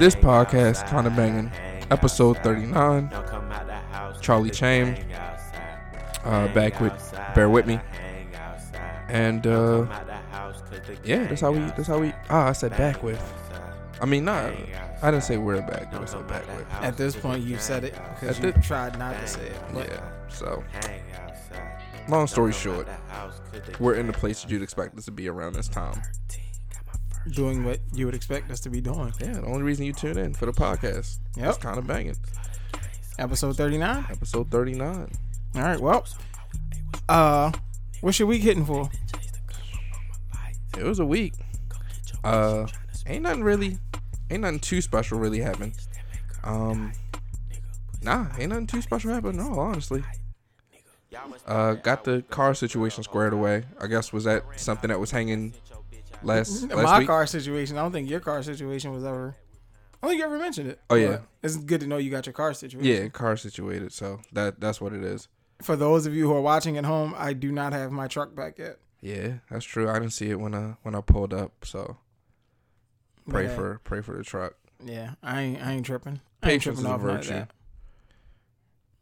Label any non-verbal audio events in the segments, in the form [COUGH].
This podcast kind of banging. Episode 39. Charlie Chain. Uh, back with Bear With Me. And uh, yeah, that's how we. That's how we. Ah, I said back with. I mean, not. I didn't say we're back. I said back with. At this point, you said it because you tried not to say it. But Yeah. So, long story short, we're in the place that you'd expect us to be around this time. Doing what you would expect us to be doing. Yeah, the only reason you tune in for the podcast. Yep. It's kind of banging. Episode 39. Episode 39. All right. Well, uh, what's your week hitting for? It was a week. Uh, ain't nothing really, ain't nothing too special really happened. Um, nah, ain't nothing too special happened. No, honestly. Uh, got the car situation squared away. I guess was that something that was hanging last last My week? car situation. I don't think your car situation was ever. I don't think you ever mentioned it. Oh, yeah. It's good to know you got your car situation. Yeah, car situated. So that that's what it is. For those of you who are watching at home, I do not have my truck back yet. Yeah, that's true. I didn't see it when I when I pulled up. So pray uh, for pray for the truck. Yeah, I ain't. I ain't tripping. I ain't Patience tripping is a off virtue. that.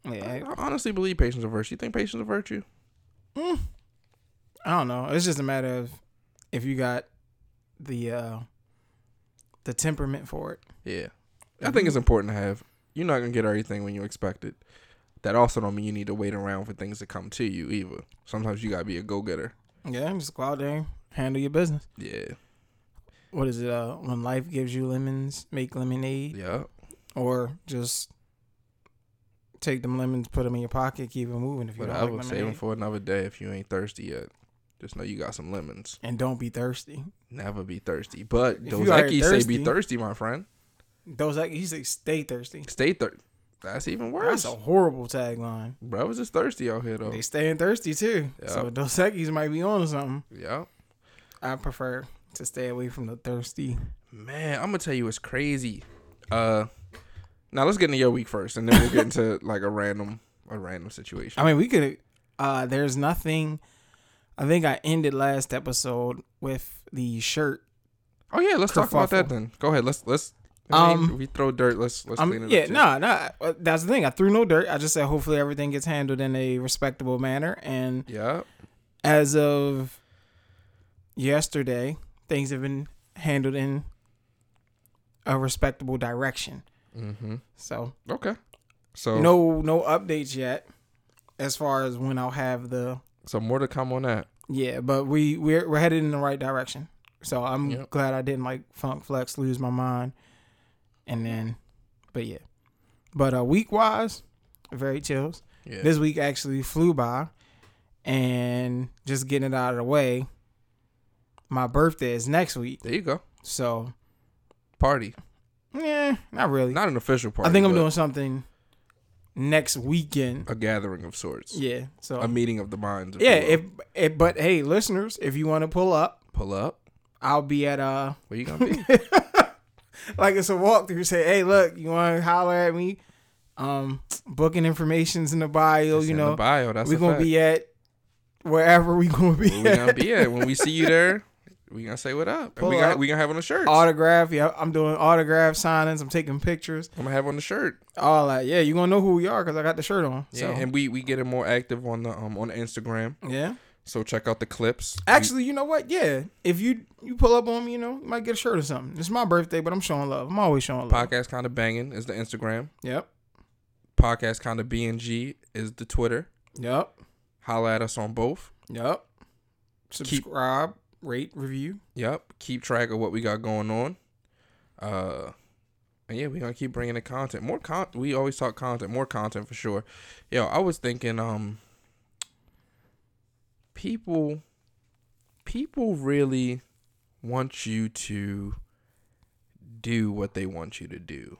Yeah, I honestly believe patience is a virtue. You think patience is a virtue? I don't know. It's just a matter of if you got the uh the temperament for it. Yeah. I think it's important to have. You're not gonna get everything when you expect it. That also don't mean you need to wait around for things to come to you either. Sometimes you gotta be a go getter. Yeah, just go out there, and handle your business. Yeah. What is it? Uh, when life gives you lemons, make lemonade, Yeah. or just take them lemons, put them in your pocket, keep it moving. If you But don't like save them for another day if you ain't thirsty yet. Just know you got some lemons. and don't be thirsty. Never be thirsty. But you say be thirsty- my friend. Those like he say, stay thirsty. Stay thirsty. That's even worse. That's a horrible tagline. Bro, Brothers is thirsty out here though. They staying thirsty too. Yeah. So Dos might be on something. Yeah. I prefer to stay away from the thirsty. Man, I'm gonna tell you it's crazy. Uh now let's get into your week first and then we'll get into [LAUGHS] like a random a random situation. I mean, we could. Uh, there's nothing. I think I ended last episode with the shirt. Oh yeah, let's talk about that then. Go ahead. Let's let's. Um, we throw dirt. Let's let's clean Um, it yeah, up. too. no, no. That's the thing. I threw no dirt. I just said hopefully everything gets handled in a respectable manner. And Yeah. as of yesterday, things have been handled in a respectable direction. Mm-hmm. So Okay. So no, no updates yet, as far as when I'll have the so more to come on that. Yeah, but we we're we're headed in the right direction. So I'm Yep. glad I didn't like funk flex lose my mind. And then but yeah. But uh week wise, very chills. Yeah. This week actually flew by and just getting it out of the way. My birthday is next week. there you go. So Party. yeah, not really. Not an official party. I think I'm doing something next weekend. a gathering of sorts. Yeah. So A meeting of the minds. if yeah, if, if but hey, listeners, if you want to pull up, pull up, I'll be at uh where you gonna be? [LAUGHS] like it's a walkthrough. Say, hey, look, you want to holler at me? Um, booking information's in the bio. It's you know, the bio. That's we're gonna fact. be at wherever we gonna be. Where we gonna be at when we see you there. [LAUGHS] We gonna say what up. And we Pull got up. we gonna have on the shirt. autograph. Yeah, I'm doing autograph signings. I'm taking pictures. I'm gonna have on the shirt. All that. Yeah, you gonna know who we are because I got the shirt on. Yeah, So and we we getting more active on the um on the Instagram. yeah. So check out the clips. Actually, you know what? Yeah, if you you pull up on me, you know, you might get a shirt or something. It's my birthday, but I'm showing love. I'm always showing love. podcast kind of banging is the Instagram. Yep. Podcast kind of BNG is the Twitter. Yep. Holla at us on both. Yep. Subscribe, rate, review. Yep. Keep track of what we got going on. Uh, and yeah, we gonna keep bringing the content. More con. We always talk content. More content for sure. Yo, I was thinking, um, people, people really want you to do what they want you to do,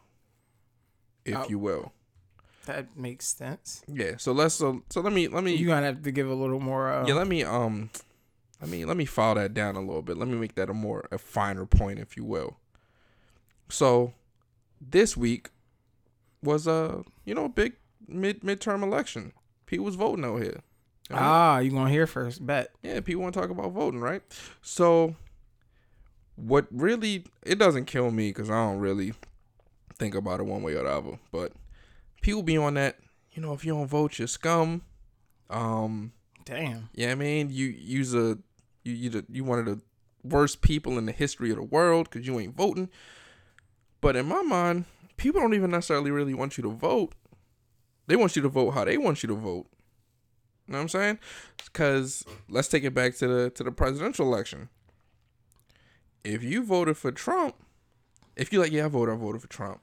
if Oh. you will. That makes sense. Yeah. So let's so, so let me let me You gonna have to give a little more. Uh, yeah let me um let me let me file that down a little bit. Let me make that a more a finer point, if you will. So this week was a you know a big mid midterm election. People was voting out here. I mean, Ah, you gonna hear first? Bet. yeah, people want to talk about voting, right? So what really it doesn't kill me because I don't really think about it one way or the other. But people be on that, you know, if you don't vote, you're scum. Um, Damn. yeah, I mean, you use a you you the, you one of the worst people in the history of the world because you ain't voting. But in my mind, people don't even necessarily really want you to vote. They want you to vote how they want you to vote. You know what I'm saying? Because let's take it back to the to the presidential election. If you voted for Trump, if you like, yeah, I voted, I voted for Trump.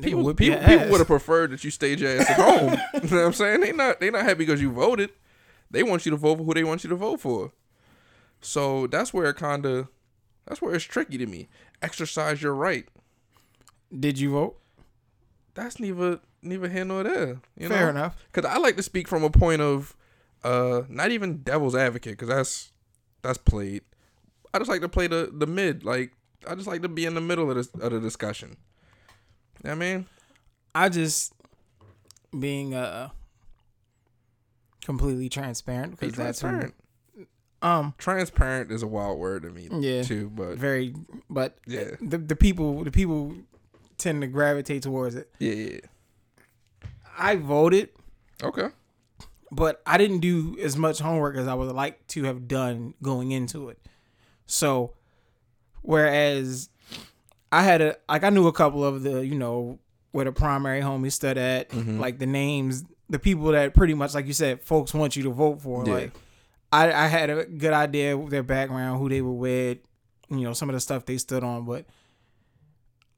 People, whip people, people would have preferred that you stayed your ass at home. [LAUGHS] you know what I'm saying? They not they not happy because you voted. They want you to vote for who they want you to vote for. So that's where it kinda that's where it's tricky to me. Exercise your right. Did you vote? That's neither neither here nor there. You Fair know? enough. Because I like to speak from a point of uh not even devil's advocate because that's that's played. I just like to play the the mid. Like I just like to be in the middle of this of the discussion. You know what I mean? I just being uh completely transparent Be because that's who-. Um Transparent is a wild word to me Yeah. too, but very but Yeah. the the people the people tend to gravitate towards it. yeah, yeah. I voted, Okay. but I didn't do as much homework as I would like to have done going into it. So whereas I had a like I knew a couple of the, you know, where the primary homies stood at, Mhm. like the names, the people that pretty much like you said, folks want you to vote for. Yeah. Like I, I had a good idea of their background, who they were with, you know, some of the stuff they stood on, but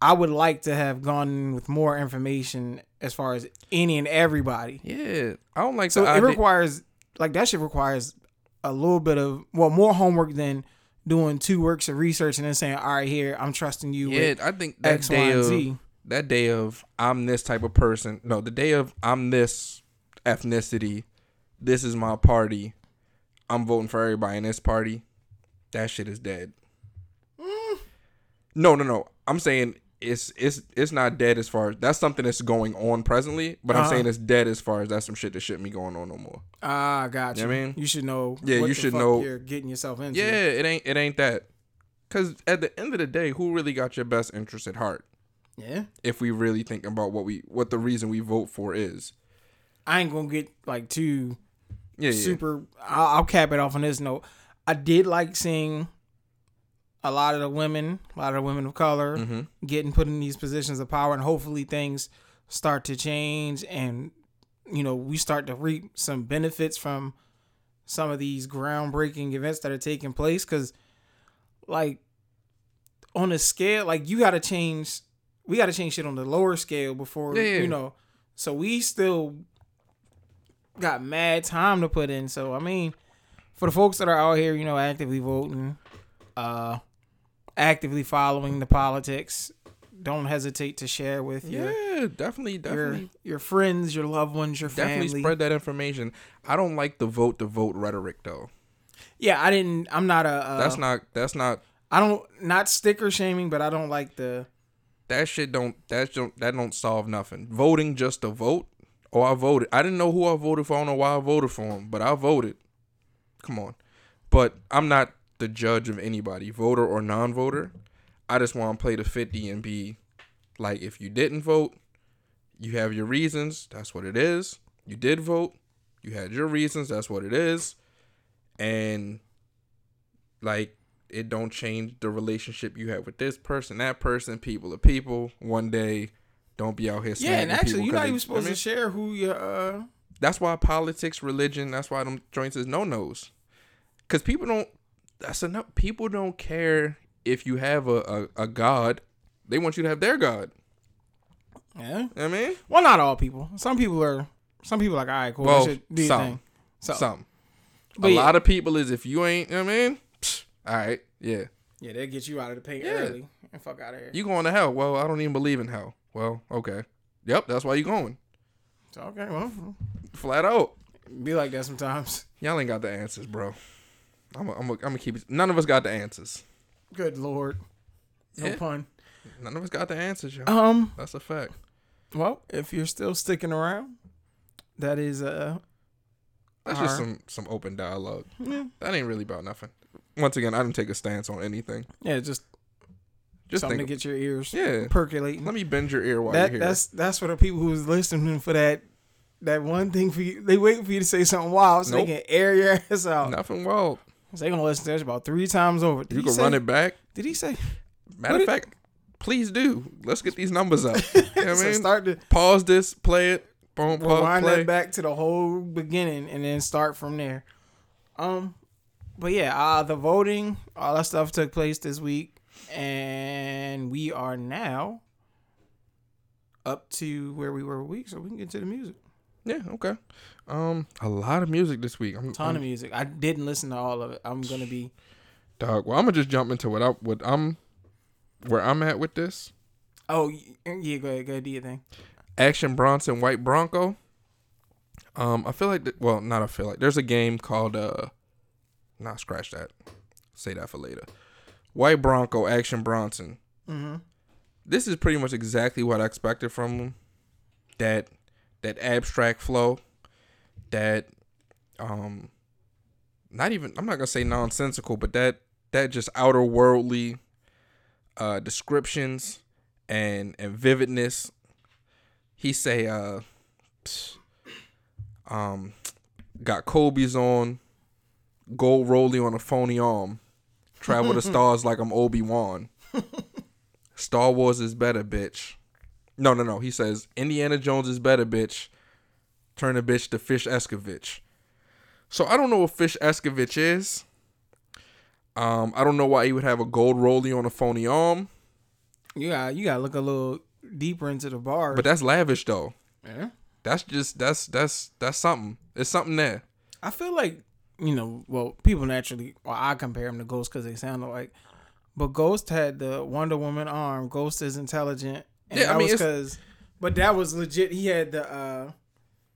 I would like to have gone with more information as far as any and everybody. Yeah. I don't like So it idea- requires like that shit requires a little bit of well more homework than doing two works of research and then saying, All right, here, I'm trusting you Yeah, with I think that X, Y, day and of Z. that day of I'm this type of person. No, the day of I'm this ethnicity. This is my party. I'm voting for everybody in this party. That shit is dead. Mm. No, no, no. I'm saying it's it's it's not dead as far as that's something that's going on presently, but I'm Uh-huh. saying it's dead as far as that's some shit that shouldn't be going on no more. Ah, gotcha. you. You know what I mean? You should know Yeah, you should know- you're getting yourself into. Yeah, it ain't it ain't that. Cause at the end of the day, who really got your best interest at heart? Yeah. If we really think about what we what the reason we vote for is. I ain't gonna get like too Yeah, yeah. super I'll, I'll cap it off on this note. I did like seeing a lot of the women, a lot of the women of color hmm getting put in these positions of power and hopefully things start to change and you know we start to reap some benefits from some of these groundbreaking events that are taking place because like on a scale like you got to change we got to change shit on the lower scale before Yeah, yeah. you know so we still got mad time to put in so i mean for the folks that are out here you know actively voting uh actively following the politics don't hesitate to share with your Yeah, definitely, your definitely, your friends your loved ones your definitely family spread that information. I don't like the vote to vote rhetoric though. yeah i didn't i'm not a uh, That's not. That's not. i don't not sticker shaming but i don't like the That shit don't. That don't. That don't solve nothing. Voting just to vote. Oh, I voted. I didn't know who I voted for. I don't know why I voted for him, but I voted. Come on, but I'm not the judge of anybody, voter or non-voter. I just want to play the fifty and be like, if you didn't vote, you have your reasons. That's what it is. You did vote. You had your reasons. That's what it is. And like it don't change the relationship you have with this person, that person, people to people. One day, don't be out here. yeah and actually you're not even supposed I mean, to share who you uh That's why politics, religion. That's why them joints is no nos. Cause people don't. That's enough. People don't care if you have a, a, a god. They want you to have their god. yeah You know I mean, well not all people some people are some people are like all right cool Well, that shit, do your some. thing so some. but a yeah, lot of people is if you ain't. You know what I mean, Psh, all right, yeah. yeah they'll get you out of the paint Yeah. early and fuck out of here You going to hell? Well, I don't even believe in hell. Well, okay. Yep, that's why you going. okay well Flat out. be like that sometimes Y'all ain't got the answers, bro. I'm gonna I'm I'm keep it. None of us got the answers. good lord no Yeah. pun None of us got the answers, yo. um That's a fact. Well, if you're still sticking around, that is uh That's just some some open dialogue. yeah, That ain't really about nothing. Once again, I didn't take a stance on anything. yeah just Just something think. to get your ears Yeah. percolating. Let me bend your ear while that you're here. that's that's for the people who's listening for that that one thing for you. They waiting for you to say something wild so Nope. they can air your [LAUGHS] ass out. Nothing wild. So they gonna listen to this about three times over. Did You can say, run it back. Did he say? Matter of it- fact, please do. Let's get these numbers up. [LAUGHS] You know what I mean? start to Pause this, play it, boom, pause, rewind play. that back to the whole beginning and then start from there. Um, but yeah, uh, the voting, all that stuff took place this week, and we are now up to where we were a week, so we can get to the music. Yeah, okay. Um, a lot of music this week. I'm, Ton I'm of music. I didn't listen to all of it. I'm gonna be dog. Well, I'm gonna just jump into what I what I'm where I'm at with this. Oh yeah, go ahead, go ahead, do your thing. Action Bronson White Bronco. Um, I feel like well, not I feel like there's a game called uh, not scratch that. Say that for later. White Bronco Action Bronson. Mm-hmm. This is pretty much exactly what I expected from him. That that abstract flow, that um, not even I'm not gonna say nonsensical, but that that just outer worldly uh descriptions and and vividness. He say uh, psh, [SNIFFS] um, got Kobe's on, gold rollie on a phony arm, travel the [LAUGHS] stars like I'm Obi Wan. Star Wars is better, bitch. No, no, no. He says Indiana Jones is better, bitch. Turn a bitch to Fish Escovitch. So I don't know what Fish Escovitch is. Um, I don't know why he would have a gold rollie on a phony arm, You got you got to look a little deeper into the bar. but that's lavish though. yeah. That's just that's that's that's something. It's something there. I feel like you know, well, people naturally, well, I compare him to Ghost because they sound alike. But Ghost had the Wonder Woman arm. Ghost is intelligent. And Yeah, I mean, was because, but that was legit. He had the uh,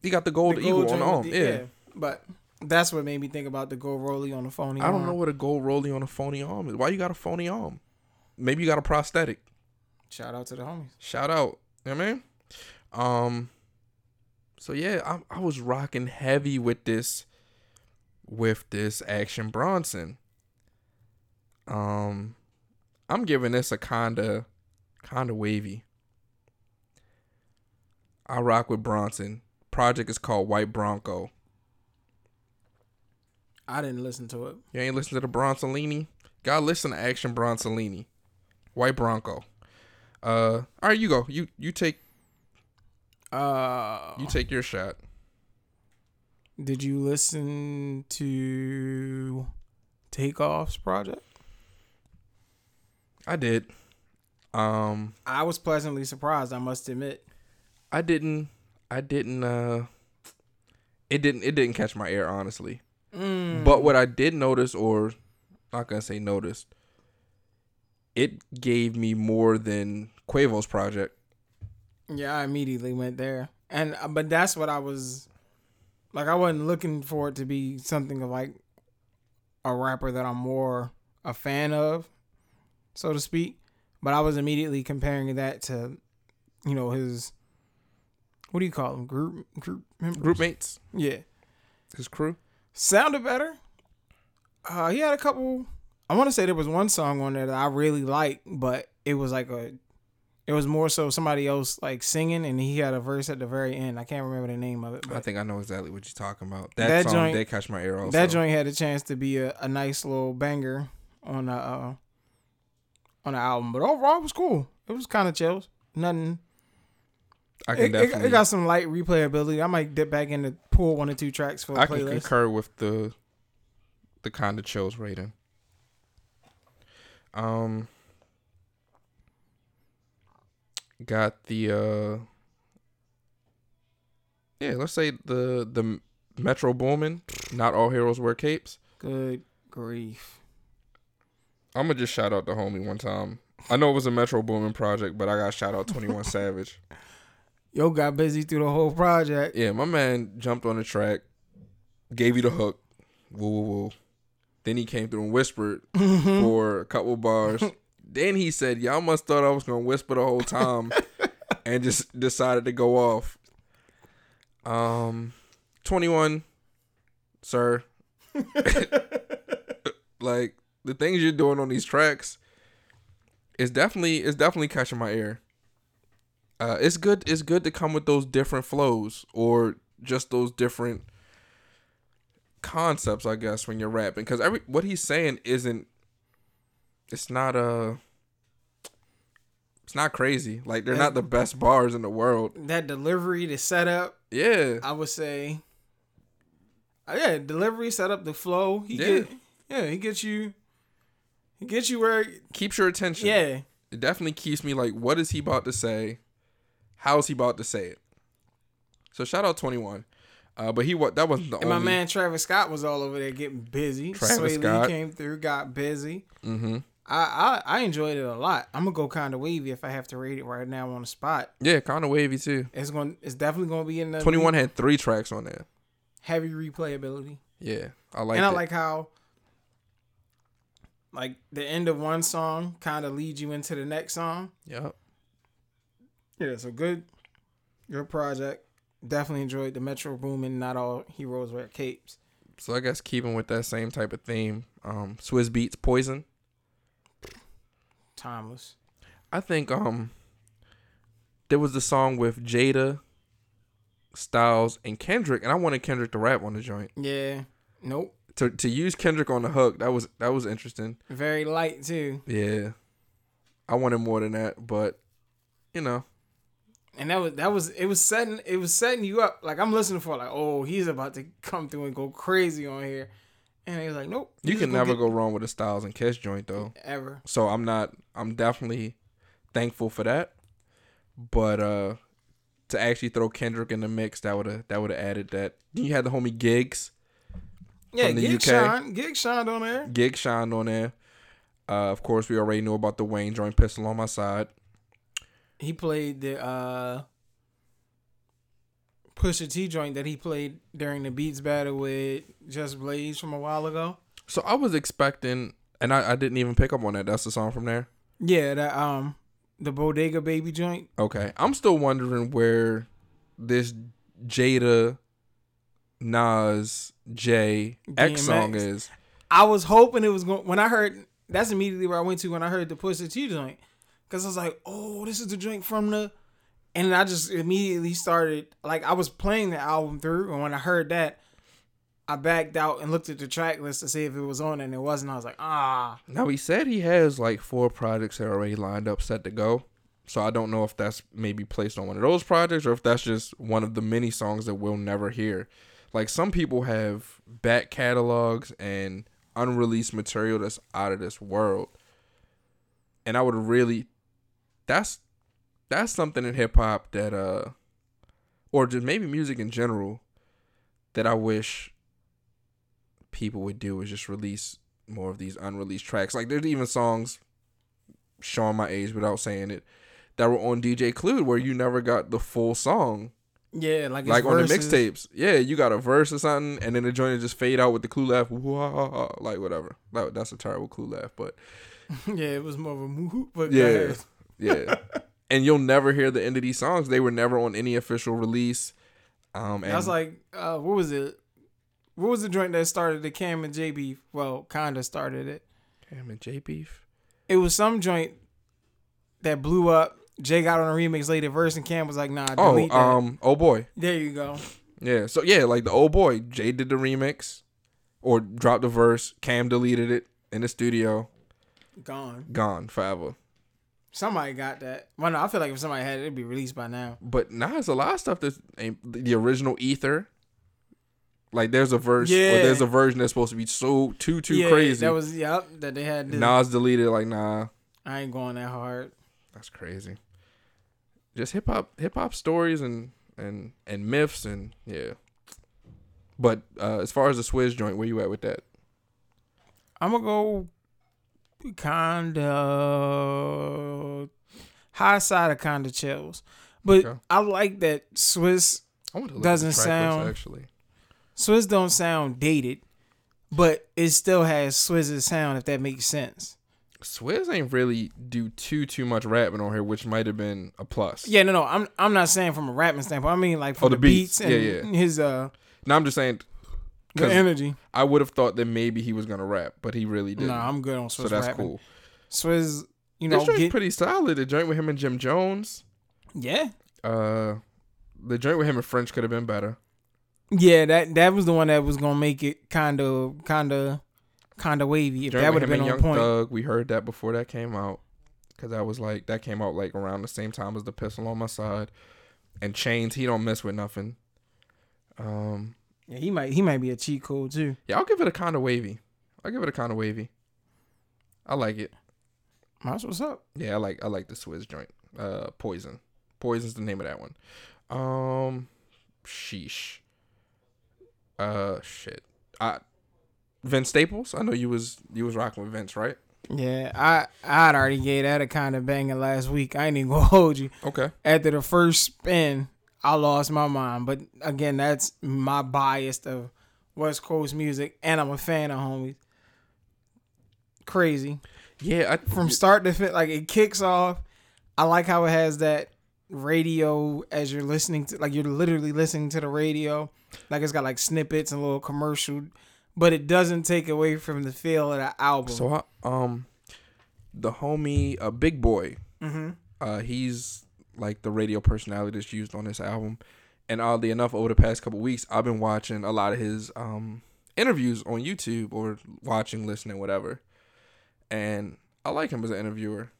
He got the gold the eagle on the arm. with Yeah. But that's what made me think about the gold rollie on the phony. I don't know what a gold rollie on a phony arm is. Why you got a phony arm? Maybe you got a prosthetic. Shout out to the homies. Shout out. You know what I mean? Um so yeah, I I was rocking heavy with this with this action Bronson. Um I'm giving this a kinda kinda wavy. I rock with Bronson. Project is called White Bronco. I didn't listen to it. You ain't listen to the Bronsonini? Gotta listen to Action Bronsonini. White Bronco. Uh all right, you go. You you take Uh, you take your shot. Did you listen to Takeoff's project? I did. Um, I was pleasantly surprised. I must admit. I didn't. I didn't. Uh, it didn't. It didn't catch my ear, honestly. Mm. But what I did notice, or not gonna say noticed, it gave me more than Quavo's project. Yeah, I immediately went there, and uh, but that's what I was like. I wasn't looking for it to be something of like a rapper that I'm more a fan of, so to speak. But I was immediately comparing that to, you know, his what do you call them? Group group members? Group mates, Yeah, his crew. sounded better. Uh, he had a couple. I want to say there was one song on there that I really liked, but it was like a, it was more so somebody else like singing, and he had a verse at the very end. I can't remember the name of it, I think I know exactly what you're talking about. That, That song joint- did catch my ear. Also, that joint had a chance to be a, a nice little banger on the uh, on the album. But overall, it was cool. It was kind of chills. Nothing. I can It, it, definitely. it got some light replayability. I might dip back in to pull one or two tracks for a I can concur with the the kind of chills rating. Um got the uh yeah, let's say the the Metro Boomin, not all heroes wear capes. Good grief. I'm gonna just shout out the homie one time. I know it was a Metro Boomin project, but I got shout out 21 [LAUGHS] Savage. Yo got busy through the whole project. Yeah, my man jumped on the track, gave you the hook, woo woo woo. Then he came through and whispered [LAUGHS] for a couple bars. Then he said, "Y'all must thought I was gonna whisper the whole time," [LAUGHS] and just decided to go off. Um, twenty one, sir. [LAUGHS] like the things you're doing on these tracks, is definitely it's definitely catching my ear. Uh, it's good. It's good to come with those different flows or just those different concepts, I guess, when you're rapping. Because every what he's saying isn't. It's not a. It's not crazy. Like they're not the best bars in the world. That delivery, the setup, Yeah. I would say. Uh, yeah, delivery, setup, the flow. He Yeah. get, yeah, he gets you. He gets you where. Keeps your attention. Yeah, It definitely keeps me like, what is he about to say? How's he about to say it? So shout out twenty one. Uh, but he what that wasn't the and my man Travis Scott was all over there getting busy. Travis Sway Scott. Came through, got busy. Mm-hmm. I, I I enjoyed it a lot. I'm gonna go kind of wavy if I have to rate it right now on the spot. Yeah, kind of wavy too. It's going. It's definitely going to be in the Twenty one had three tracks on there. heavy replayability. Yeah, I like. and I like how like the end of one song kind of leads you into the next song. Yep. Yeah, so good, good project. Definitely enjoyed the Metro Boomin. Not all heroes wear capes. So I guess keeping with that same type of theme, um, Swizz Beatz Poison. Timeless. I think um, there was the song with Jada, Styles, and Kendrick, and I wanted Kendrick to rap on the joint. Yeah. Nope. To to use Kendrick on the hook, that was that was interesting. Very light too. Yeah, I wanted more than that, but you know, And that was that was it was setting it was setting you up. Like I'm listening for like, oh, he's about to come through and go crazy on here. And he was like, Nope. you can never go wrong with a Styles and Kiss joint though. ever. So I'm not. I'm definitely thankful for that. But uh to actually throw Kendrick in the mix, that would have that would have added that. You had the homie Giggs. Yeah, From the Gig UK. Shine. Gig shined on there. Gig shined on there. Uh, of course, we already knew about the Wayne joint, Pistol on My Side. He played the uh Pusha T joint that he played during the Beats battle with Just Blaze from a while ago. So I was expecting, and I, I didn't even pick up on that. That's the song from there. Yeah, that um the Bodega Baby joint. Okay, I'm still wondering where this Jada, Nas, J X song is. I was hoping it was going when I heard that's immediately where I went to when I heard the Pusha T joint. Cause I was like, oh, this is the joint from the and I just immediately started like I was playing the album through and when I heard that I backed out and looked at the track list to see if it was on and it wasn't. I was like, ah. Now he said he has like four projects that are already lined up, set to go. So I don't know if that's maybe placed on one of those projects or if that's just one of the many songs that we'll never hear. Like some people have back catalogs and unreleased material that's out of this world. And I would really that's that's something in hip hop that uh or just maybe music in general that I wish people would do is just release more of these unreleased tracks. Like there's even songs showing my age without saying it that were on DJ Clue where you never got the full song. Yeah, like like on the mixtapes. Yeah, you got a verse or something and then the joint just fade out with the clue laugh. Wah, like whatever. That, that's a terrible clue laugh, but [LAUGHS] yeah, it was more of a moo but Yeah. yeah. [LAUGHS] and you'll never hear the end of these songs. They were never on any official release. Um and I was like, uh, what was it? What was the joint that started the Cam and Jay beef? Well, kinda started it. Cam and Jay Beef. It was some joint that blew up. Jay got on a remix later verse and Cam was like, nah, Oh, that. um, oh boy. there you go. Yeah. So yeah, like the old boy, Jay did the remix or dropped the verse. Cam deleted it in the studio. Gone. Gone forever. Somebody got that. Well, no, I feel like if somebody had it, it'd be released by now. But now it's a lot of stuff that's ain't the original Ether. Like there's a verse Yeah. or there's a version that's supposed to be so too too yeah, crazy. That was yep. That they had. This. Nas deleted like nah, I ain't going that hard. that's crazy. Just hip hop hip hop stories and and and myths and yeah. But uh, as far as the Swizz joint, where you at with that? I'm gonna go kind of high side of kind of chills, but Okay. I like that Swizz I want to look Doesn't list, sound- actually. Swizz don't sound dated, but it still has Swizz's sound if that makes sense. Swizz ain't really do too too much rapping on here, which might have been a plus. Yeah, no, no, I'm I'm not saying from a rapping standpoint. I mean like from Oh, the, the beats, beats. and Yeah, yeah. his uh No, I'm just saying. The energy. I would have thought that maybe he was gonna rap, but he really didn't. No, I'm good on Swizz so that's rapping. cool. Swizz you know, joint's get pretty solid. The joint with him and Jim Jones. yeah, Uh, the joint with him and French could have been better. yeah. That that was the one that was gonna make it kind of, kind of, kind of wavy. If that would have been on Young point, Thug. We heard that before that came out, because that was like that came out like around the same time as the pistol on my side, and chains. He don't mess with nothing. Um, yeah, he might he might be a cheat code too. yeah, I'll give it a kind of wavy. I'll give it a kind of wavy. I like it. That's what's up. Yeah, I like I like the Swizz joint. Uh, Poison. Poison's the name of that one. Um, sheesh. Uh, shit. I Vince Staples. I know you was you was rocking with Vince, right? Yeah, I I'd already gave that a kind of banging last week. I ain't even gonna [LAUGHS] hold you. Okay. After the first spin, I lost my mind. But again, that's my bias of West Coast music, and I'm a fan of homies. Crazy Yeah, I, from start to fit. Like it kicks off. I like how it has that radio as you're listening to, like you're literally listening to the radio. Like it's got like snippets and little commercial, but it doesn't take away from the feel of the album. So I, um, the homie, uh, Big Boy, mm-hmm. uh, he's like the radio personality that's used on this album. And oddly enough, over the past couple weeks, I've been watching a lot of his um interviews on YouTube or watching, listening, whatever. And I like him as an interviewer.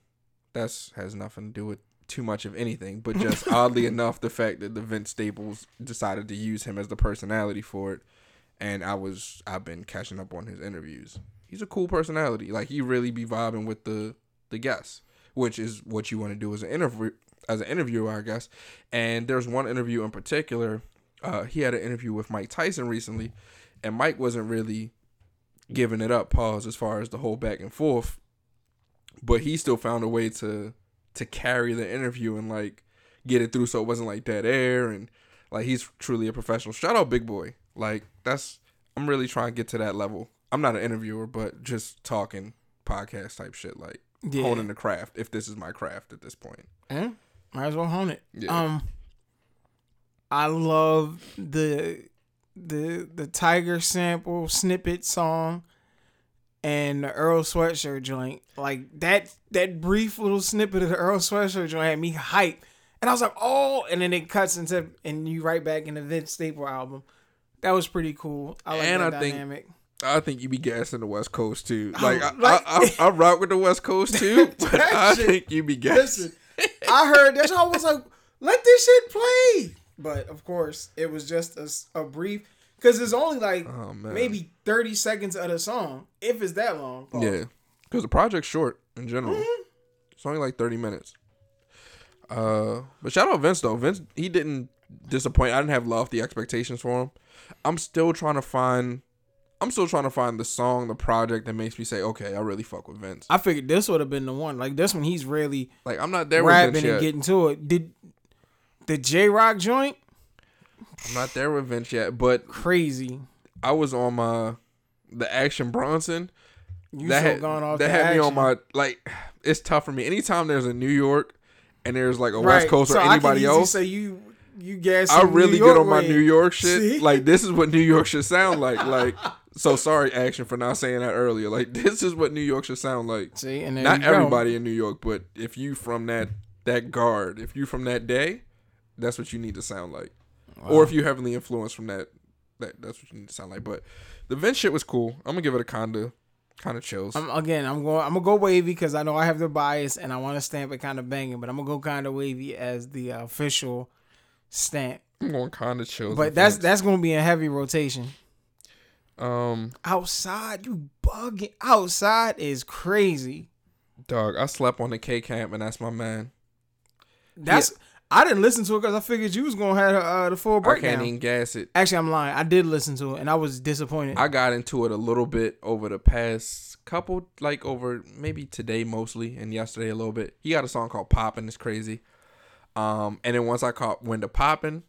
That's has nothing to do with too much of anything, but just [LAUGHS] oddly enough, the fact that the Vince Staples decided to use him as the personality for it, and I was I've been catching up on his interviews. He's a cool personality. Like he really be vibing with the the guests, which is what you want to do as an interview as an interviewer, I guess. And there's one interview in particular. Uh, he had an interview with Mike Tyson recently, and Mike wasn't really giving it up. Pause as far as the whole back and forth, but he still found a way to to carry the interview and like get it through, so it wasn't like dead air and like he's truly a professional. Shout out Big Boy. Like that's I'm really trying to get to that level. I'm not an interviewer, but just talking podcast type shit, like Yeah. honing the craft. If this is my craft at this point, Eh, might as well hone it. Yeah. Um, I love the the the Tyga sample snippet song and the Earl Sweatshirt joint. Like that that brief little snippet of the Earl Sweatshirt joint had me hype. And I was like, oh, and then it cuts into and you right back in the Vince Staple album. That was pretty cool. I like And that I think- dynamic. I think you be gassing the West Coast too. Oh, Like I, like- I, I, I rock with the West Coast too, [LAUGHS] but I think you be gassing. Listen, [LAUGHS] I heard that. I was like, let this shit play. But of course, it was just a brief because it's only like Oh maybe 30 seconds of the song, if it's that long. Yeah, because the project's short in general. Mm-hmm. It's only like thirty minutes. Uh, but shout out Vince though. Vince he didn't disappoint. I didn't have lofty expectations for him. I'm still trying to find. I'm still trying to find the song, the project that makes me say, okay, I really fuck with Vince. I figured this would have been the one. Like this one, he's really Like I'm not there with rapping and yet. getting to it. Did the Jay Rock joint I'm not there with Vince yet. But crazy? I was on my the Action Bronson. You that had, gone off that had me on my like. It's tough for me. Anytime there's a New York and there's like a Right. West Coast so or anybody else, Say you you gas. I really get on my. New York shit. See? Like this is what New York should sound like. [LAUGHS] Like so sorry, action for not saying that earlier. Like [LAUGHS] this is what New York should sound like. See, and Not you go. everybody in New York, but if you from that that guard, if you from that day, that's what you need to sound like. Or if you heavily influenced from that, that that's what you need to sound like. But the Vince shit was cool. I'm gonna give it a kinda kind of chills. I'm, again, I'm going. I'm gonna go wavy because I know I have the bias and I want to stamp it kind of banging, but I'm gonna go kind of wavy as the uh, official stamp. I'm going kind of chills. But that's that's gonna be a heavy rotation. Um Outside, you bugging. Outside is crazy. dog. I slept on the K camp, and that's my man. That's I didn't listen to it because I figured you was gonna have uh, the full breakdown. I can't even gas it. Actually, I'm lying. I did listen to it and I was disappointed. I got into it a little bit over the past couple, like over maybe today mostly, and yesterday a little bit. He got a song called "Poppin'." It's crazy. Um, and then once I caught when the poppin',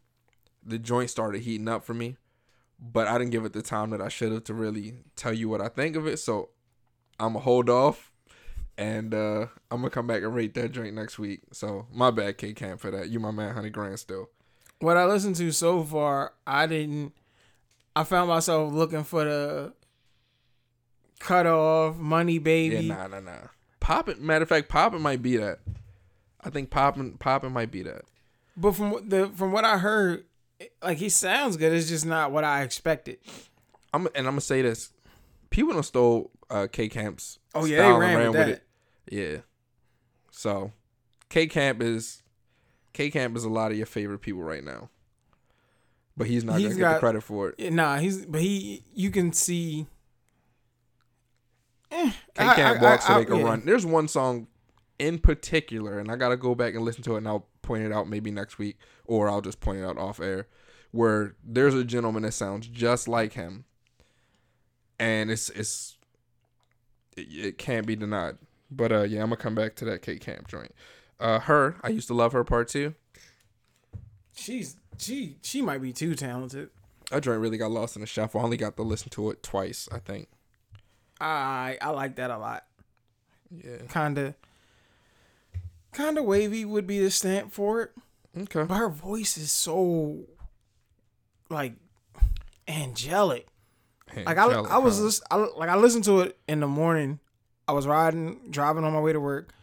the joint started heating up for me. But I didn't give it the time that I should have to really tell you what I think of it. So I'm gonna hold off, and uh, I'm gonna come back and rate that drink next week. So my bad, K Camp, for that. You my man, Honey Grand still. what I listened to so far, I didn't. I found myself looking for the cut off money baby. Yeah, nah, nah, nah. Poppin. Matter of fact, Poppin might be that. I think Poppin Poppin might be that. But from the from what I heard, like he sounds good. It's just not what I expected. I'm and I'm gonna say this. People don't stole uh, K Camp's. Oh yeah, style they and ran, with that. it. Yeah. So, K Camp is K Camp is a lot of your favorite people right now. But he's not He's gonna get the credit for it. Nah, he's but he you can see. Eh, K Camp I- walks so they can yeah. run. There's one song in particular, and I gotta go back and listen to it, and I'll point it out maybe next week, or I'll just point it out off air, where there's a gentleman that sounds just like him, and it's it's it, it can't be denied. But uh, yeah, I'm gonna come back to that K Camp joint. Uh, her, I used to love her part too. She's she she might be too talented. That joint really got lost in the shuffle. I only got to listen to it twice, I think. I I like that a lot. Yeah. Kinda kinda wavy would be the stamp for it. Okay. But her voice is so like angelic. Like I, I was lis- I, like I listened to it in the morning. I was riding, driving on my way to work,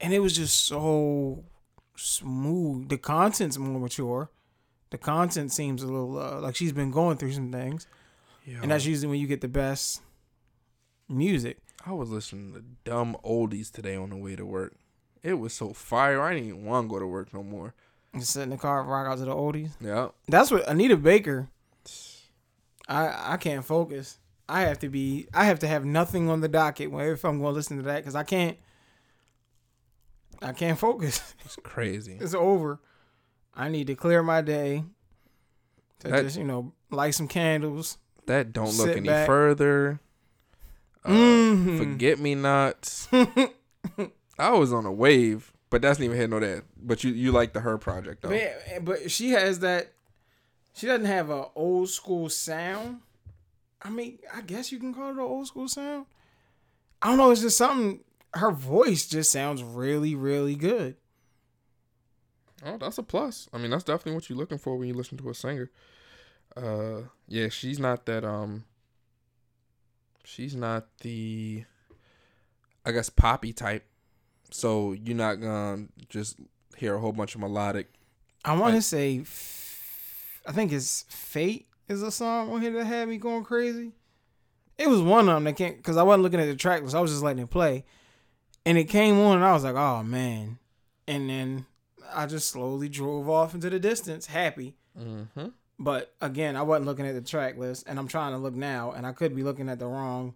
and it was just so smooth. The content's more mature. The content seems a little uh, like she's been going through some things, huh? and that's usually when you get the best music. I was listening to dumb oldies today on the way to work. It was so fire. I didn't even want to go to work no more. Just sit in the car, rock out to the oldies. Yeah. That's what Anita Baker. I I can't focus. I have to be. I have to have nothing on the docket if I'm going to listen to that because I can't. I can't focus. [LAUGHS] It's crazy. It's over. I need to clear my day. To That- just you know light some candles. That don't look any back. further. Uh, Mhm. Forget me nots. [LAUGHS] I was on a wave, but that's not even here nor there. But you you like the her project though. But, but she has that. She doesn't have a old school sound. I mean, I guess you can call it an old school sound. I don't know. It's just something. Her voice just sounds really, really good. Oh, that's a plus. I mean, that's definitely what you're looking for when you listen to a singer. Uh, yeah, she's not that. Um, she's not the, I guess, poppy type. So you're not gonna just hear a whole bunch of melodic. I want to Right. say, f- I think it's "Fate" is a song on here that had me going crazy. It was one of them that can't because I wasn't looking at the track list. I was just letting it play, and it came on, and I was like, "Oh man!" And then I just slowly drove off into the distance, happy. Mm-hmm. But again, I wasn't looking at the track list, and I'm trying to look now, and I could be looking at the wrong,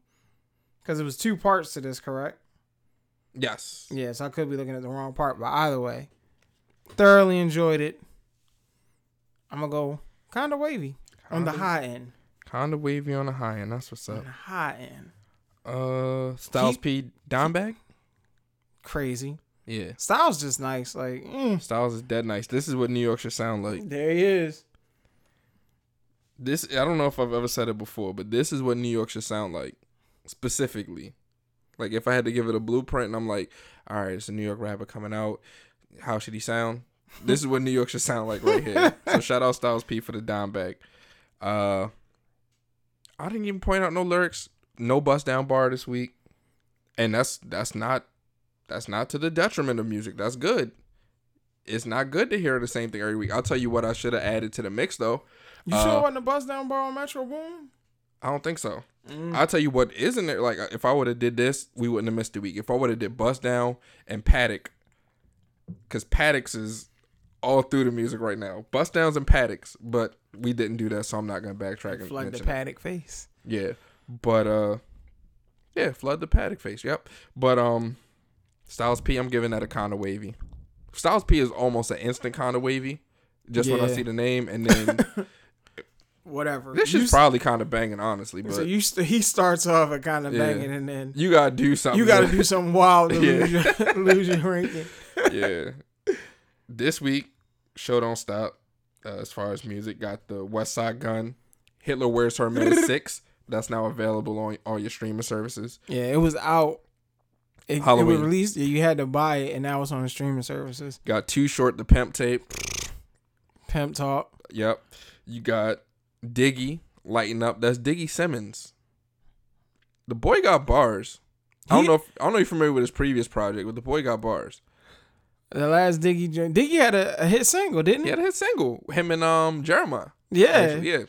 because it was two parts to this, correct? Yes. Yes, I could be looking at the wrong part, but either way, thoroughly enjoyed it. I'm gonna go kind of wavy on the high end. Kind of wavy on the high end. That's what's On up. the high end, Uh, Styles P. Dimebag. crazy. Yeah. Styles just nice. Like mm, Styles is dead nice. This is what New York should sound like. there he is. This I don't know if I've ever said it before, but this is what New York should sound like, specifically. Like if I had to give it a blueprint, and I'm like, all right, it's a New York rapper coming out. How should he sound? [LAUGHS] This is what New York should sound like right here. so [LAUGHS] shout out Styles P for the dime bag. Uh, I didn't even point out no lyrics, no bust down bar this week, and that's that's not that's not to the detriment of music. That's good. It's not good to hear the same thing every week. I'll tell you what I should have added to the mix though. You Uh, sure it wasn't a bust down bar on Metro Boom? I don't think so. Mm. I'll tell you what isn't there. Like if I would have did this, we wouldn't have missed a week. If I would have did Bust Down and Patek, because Pateks is all through the music right now. Bust Downs and Pateks, but we didn't do that, so I'm not gonna backtrack and Flood the mention it. Patek face. Yeah, but uh, yeah, flood the Patek face. Yep. But um, Styles P, I'm giving that a kind of wavy. Styles P is almost an instant kind of wavy. Just when I see the name, and then [LAUGHS] Whatever. this is probably kind of banging, honestly. But So you st- he starts off at kind of Yeah. banging, and then you gotta do something. you got to do something wild to [LAUGHS] Yeah. lose, your, [LAUGHS] lose your ranking. [LAUGHS] yeah. This week, show don't stop. Uh, as far as music, got the Westside Gunn, Hitler Wears Hermes six. That's now available on all your streaming services. Yeah, it was out. It, it was released. You had to buy it, and now it's on the streaming services. Got Too Short the Pimp tape. Pimp talk. Yep. You got Diggy lighting up. That's Diggy Simmons. The boy got bars. I don't know if I don't know if you're familiar with his previous project, but the boy got bars. The last Diggy joint. Diggy had a, a hit single, didn't He he? had a hit single. Him and um Jeremih. Yeah. Actually, yeah.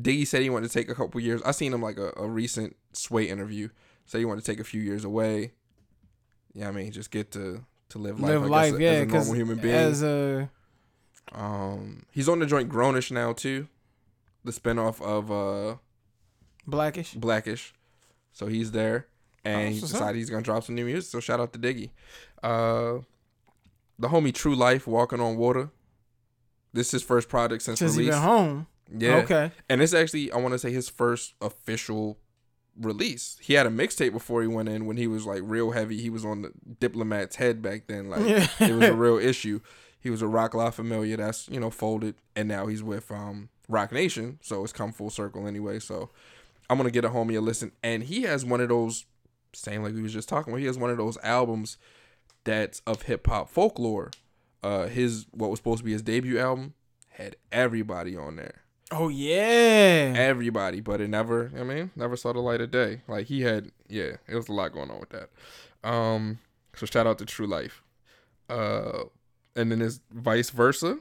Diggy said he wanted to take a couple years. I seen him like a, a recent Sway interview. Said he wanted to take a few years away. Yeah, I mean, just get to to live life. Live life, as yeah. a Because normal human being. as a um, he's on the joint Grownish now too, the spinoff of uh blackish. Blackish. So he's there, and Oh, he what's up. decided he's gonna drop some new music. So shout out to Diggy. Uh, the homie Tru Life Walking on Water. This is his first project since Since he release. been home. Yeah. Okay. And it's actually I want to say his first official release. He had a mixtape before he went in when he was like real heavy. He was on the diplomat's head back then. Like Yeah. it was a real issue. He was a Roc La Familia that's, you know, folded and now he's with um Roc Nation. So it's come full circle anyway. So I'm gonna get a homie a listen. And he has one of those same like we was just talking about, he has one of those albums that's of hip hop folklore. Uh his what was supposed to be his debut album had everybody on there Oh yeah. everybody, but it never. I mean, never saw the light of day. Like he had, yeah, it was a lot going on with that. Um, so shout out to Tru Life. Uh, and then there's Vice Versa,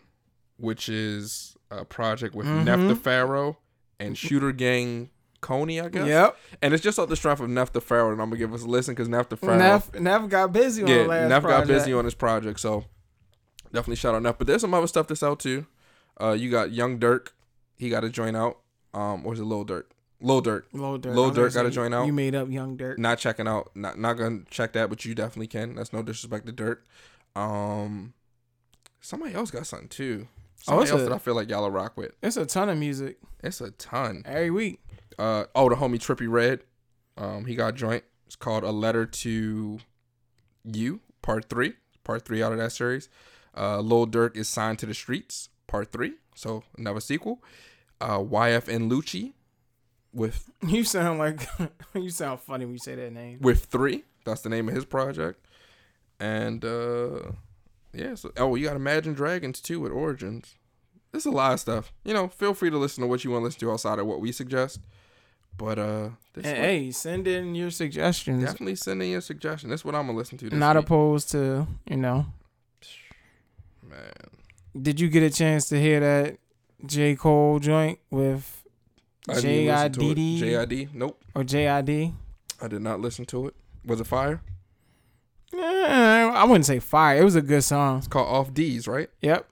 which is a project with Mhm. Nef the Pharaoh and Shooter Gang Kony, I guess. Yep. And it's just off the strength of Nef the Pharaoh, and I'm gonna give us a listen because Nef the Pharaoh. Nef, Nef got busy on yeah, the last Nef got project. busy on his project, so definitely shout out Nef. But there's some other stuff that's out too. Uh, you got Young Dirk, he got to join out. Um, or is it Lil Durk? Lil Durk. Lil Durk. Lil I was gonna Durk gotta say, join out. You made up Young Durk. Not checking out. Not not gonna check that, but you definitely can. That's no disrespect to Dirk. Um, somebody else got something too. Oh, Somebody it's else a- that I feel like y'all will rock with. It's a ton of music It's a ton. every week. Uh oh, the homie Trippie Redd. Um, he got a joint. It's called A Letter to You, Part Three. Part three out of that series. Uh, Lil Durk is signed to the streets. Part three. So another sequel. Uh, YFN Lucci with [LAUGHS] You sound like [LAUGHS] you sound funny when you say that name. with three. That's the name of his project. And uh yeah, so oh you got Imagine Dragons too with Origins. There's a lot of stuff. You know, feel free to listen to what you want to listen to outside of what we suggest. But uh this one- hey, send in your suggestions. definitely send in your suggestion. That's what I'm gonna listen to this Not week. opposed to, you know. man. Did you get a chance to hear that J. Cole joint with I didn't even listen to it. JIDD JID? Nope. or JID? I did not listen to it. Was it fire? Eh, I wouldn't say fire. It was a good song. It's called Off Deez, right? Yep.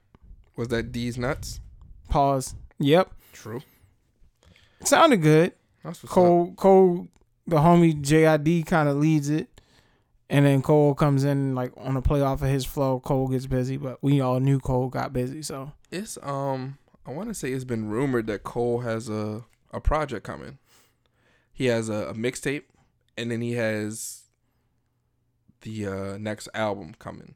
Was that D's nuts? Pause. Yep. True. It sounded good. That's what's up. Cole, Cole, the homie JID kind of leads it, and then Cole comes in like on the play off of his flow. Cole gets busy, but we all knew Cole got busy. So It's um I want to say it's been rumored that Cole has a a project coming. He has a, a mixtape and then he has the uh next album coming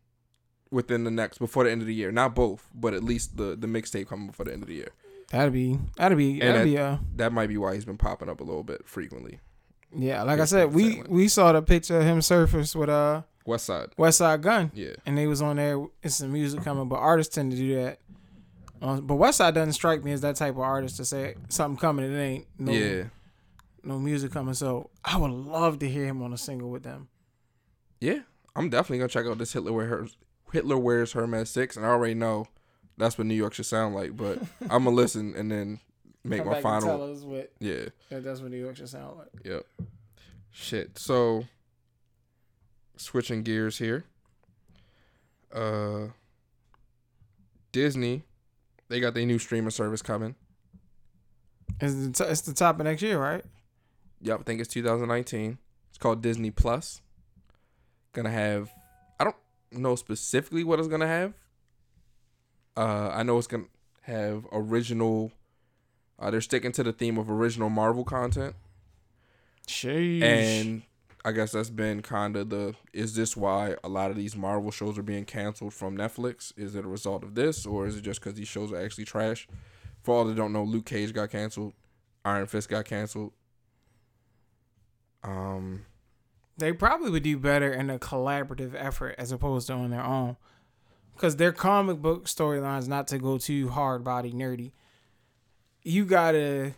within the next before the end of the year. Not both, but at least the the mixtape coming before the end of the year. that'd be that'd be that'd that- be uh That might be why he's been popping up a little bit frequently. yeah. Like I said, we we saw the picture of him surface with uh West Side. Westside Gunn, Yeah. and they was on there. It's some music coming, but artists tend to do that. Uh, but Westside doesn't strike me as that type of artist to say something coming. It ain't no Yeah. no music coming. So I would love to hear him on a single with them. Yeah. I'm definitely gonna check out this Hitler wears Hitler wears Hermes six, and I already know that's what New York should sound like. But [LAUGHS] I'm gonna listen and then make Come my final. tell us what Yeah. that that's what New York should sound like. Yep. Shit. So switching gears here. Uh Disney, they got their new streaming service coming. It's the, t- it's the top of next year, right? Yep, I think it's 2019. It's called Disney Plus. Gonna have I don't know specifically what it's gonna have. Uh I know it's gonna have original uh they're sticking to the theme of original Marvel content. Sheesh. And I guess that's been kind of the is this why a lot of these Marvel shows are being canceled from Netflix? Is it a result of this or is it just because these shows are actually trash? For all that don't know, Luke Cage got canceled, Iron Fist got canceled. Um, they probably would do better in a collaborative effort as opposed to on their own. Because their comic book storylines, not to go too hard body nerdy, you gotta,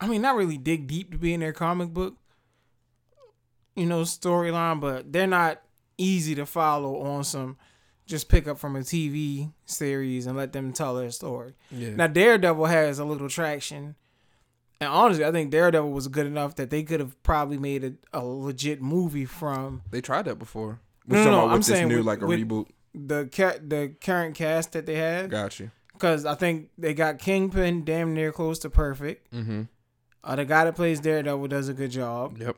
I mean, not really dig deep to be in their comic book. you know, storyline, but they're not easy to follow on some just pick up from a TV series and let them tell their story. Yeah. Now Daredevil has a little traction. And honestly, I think Daredevil was good enough that they could have probably made a, a legit movie from they tried that before. No, We're no, no, about I'm saying new with- like a reboot. the the current cast that they had. Got you. Because I think they got Kingpin damn near close to perfect. Mm-hmm. Uh, the guy that plays Daredevil does a good job. Yep.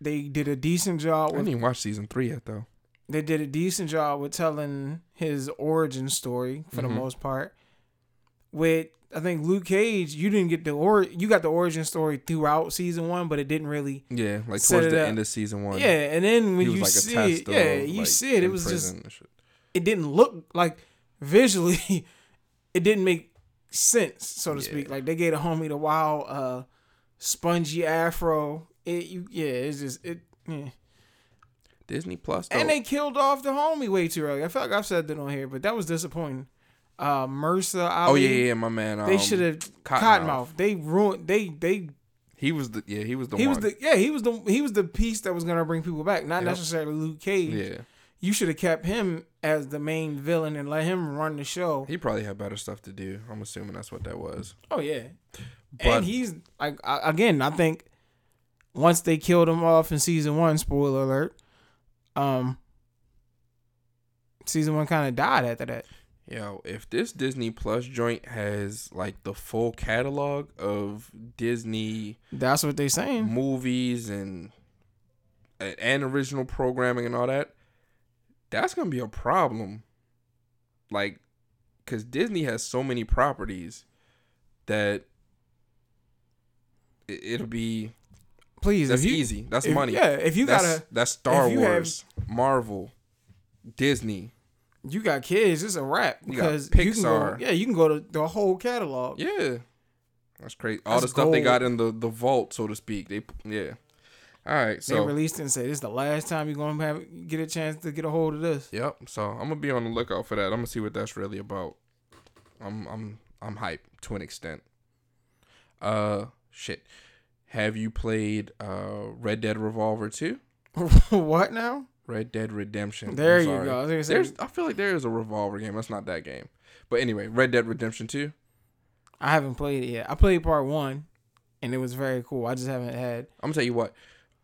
They did a decent job I didn't even watch season three yet though. they did a decent job with telling his origin story for the Mhm. most part. With I think Luke Cage, you didn't get the or you got the origin story throughout season one, but it didn't really. Yeah, like towards the up. end of season one. Yeah, and then when you like see it, yeah, you like, see it. It was just prison and shit. it didn't look like visually [LAUGHS] it didn't make sense, so to speak. Like they gave a homie the wild uh spongy afro. It you yeah, it's just it yeah. Disney Plus. Though. And they killed off the homie way too early. I feel like I've said that on here, but that was disappointing. Uh Mahershala Ali. oh yeah, yeah, yeah, my man. Um, They should have Cottonmouth. Cottonmouth. They ruined they they He was the yeah. He was the he one. was the yeah, he was the he was the piece that was gonna bring people back, not Yep. necessarily Luke Cage. yeah. You should have kept him as the main villain and let him run the show. He probably had better stuff to do. I'm assuming that's what that was. Oh yeah, But and he's like again. I think once they killed him off in season one, spoiler alert. Um, season one kind of died after that. Yo, if this Disney Plus joint has like the full catalog of Disney That's what they saying. movies and and original programming and all that, that's gonna be a problem. Like, cause Disney has so many properties that it, it'll be Please, that's you, easy. That's if- money. Yeah, if you that's, gotta, that's Star you have- Wars, Marvel, Disney. You got kids. It's a wrap You got because you can go. Pixar. Yeah, you can go to the whole catalog. Yeah, that's crazy. All That's the stuff they got in the the vault, so to speak. They yeah. All right, they so released it and said this is the last time you're gonna have get a chance to get a hold of this. Yep. So I'm gonna be on the lookout for that. I'm gonna see what that's really about. I'm I'm I'm hyped to an extent. Uh, shit. Have you played uh Red Dead Revolver 2? [LAUGHS] what now? Red Dead Redemption. There you go. I was say- There's I feel like there is a Revolver game. That's not that game. But anyway, Red Dead Redemption 2. I haven't played it yet. I played part one, and it was very cool. I just haven't had. I'm gonna tell you what.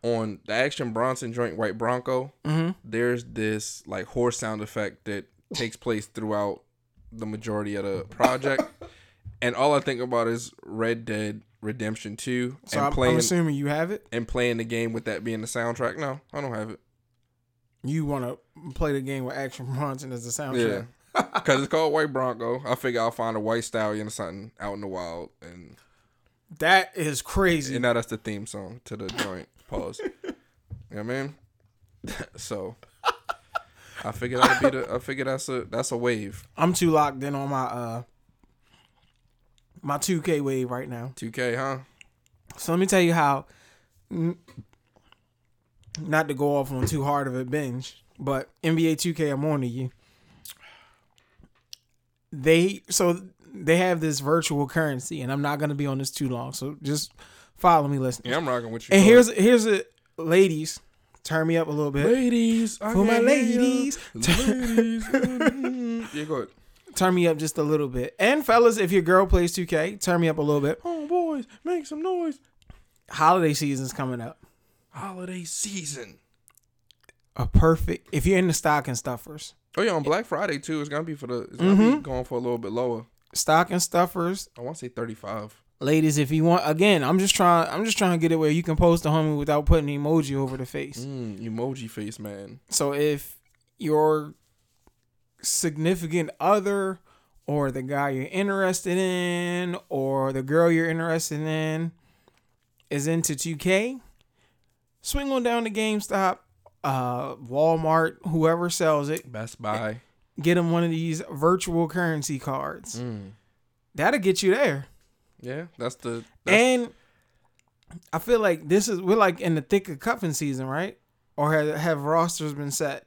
On the Action Bronson joint White Bronco, Mm-hmm. there's this like horse sound effect that takes place throughout the majority of the project. [LAUGHS] and all I think about is Red Dead Redemption 2 So and I'm, playing I'm assuming you have it. and playing the game with that being the soundtrack. No, I don't have it. You want to play the game with Action Bronson as the soundtrack. Yeah. [LAUGHS] Cuz it's called White Bronco. I figure I'll find a white stallion or something out in the wild and That is crazy. and now that's the theme song to the joint. Pause. you know what I mean? [LAUGHS] so I figured that'd be the I figured that's a that's a wave. I'm too locked in on my uh my 2K wave right now. 2K, huh? So let me tell you how. Not to go off on too hard of a binge, but NBA 2K, I'm on to you. They so they have this virtual currency, and I'm not gonna be on this too long. So just follow me, listen. Yeah, I'm rocking with you. And here's here's a ladies, turn me up a little bit. ladies I For my ladies. ladies. [LAUGHS] yeah, go ahead. Turn me up just a little bit. And fellas, if your girl plays 2K, turn me up a little bit. Oh, boys, make some noise. Holiday season's coming up. Holiday season. A perfect if you're into stocking stuffers. Oh yeah, on Black Friday too. It's gonna be for the. It's gonna be Mhm. going for a little bit lower. Stocking stuffers. I want to say thirty five. Ladies, if you want again, I'm just trying I'm just trying to get it where you can post a homie without putting emoji over the face. Mm, emoji face man. So if your significant other or the guy you're interested in or the girl you're interested in is into 2K, swing on down to GameStop, uh, Walmart, whoever sells it, Best Buy. get them one of these virtual currency cards. Mm. That'll get you there. Yeah, that's the. That's, And I feel like this is we're like in the thick of cuffing season, right? Or have, have rosters been set?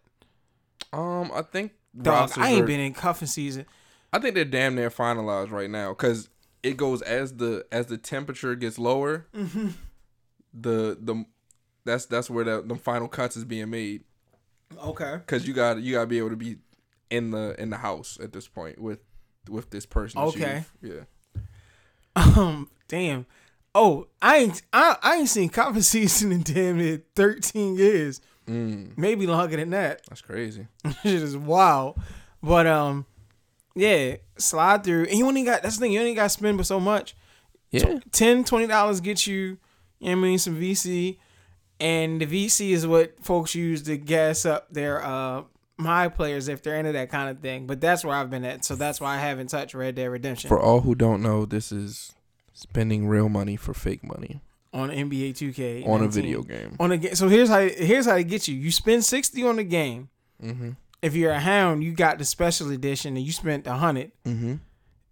um, I think. Dog, I ain't are- been in cuffing season. I think they're damn near finalized right now because it goes as the as the temperature gets lower. Mm-hmm. The the That's that's where the, the final cuts is being made. Okay. Cause you got you gotta be able to be in the in the house at this point with with this person. Okay. you've- Um. Damn. Oh, I ain't. I, I ain't seen copper [LAUGHS] season in damn near thirteen years. Mm, Maybe longer than that. that's crazy. [LAUGHS] Shit is wild. But um, yeah, slide through. And you only got that's the thing. You only got to spend but so much. Yeah. 10 20 dollars gets you. You know what I mean some VC, and the VC is what folks use to gas up their uh my players if they're into that kind of thing. But that's where I've been at. So that's why I haven't touched Red Dead Redemption For all who don't know, this is spending real money for fake money on NBA 2K on a video game. on a game. So here's how here's how they get you. You spend sixty on the game. Mm-hmm. If you're a hound, you got the special edition and you spent a hundred. Mm-hmm.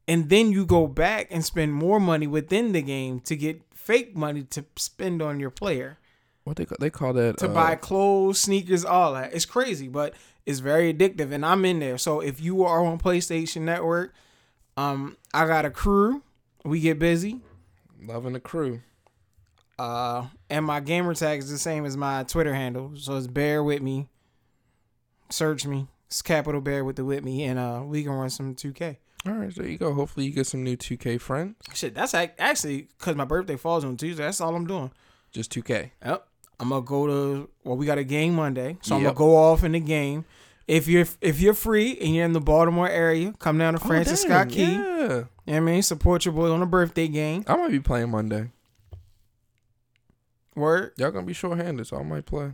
and then you go back and spend more money within the game to get fake money to spend on your player What they call, they call that? to uh, buy clothes, sneakers, all that. It's crazy, but it's very addictive, and I'm in there. So if you are on PlayStation Network, um, I got a crew. We get busy. loving the crew. Uh, and my gamer tag is the same as my Twitter handle, so it's bear with me. Search me. It's capital bear with the with me, and uh, we can run some 2K. All right, there you go. Hopefully, you get some new 2K friends. Shit, that's actually because my birthday falls on Tuesday. That's all I'm doing. Just 2K. Yep. I'm gonna go to well, we got a game Monday, so I'm gonna go off in the game. If you're if you're free and you're in the Baltimore area, come down to oh, Francis Oh, Scott Key. Yeah. You know what I mean, support your boy on a birthday game. I might be playing Monday. Word. Y'all gonna be short-handed, so I might play.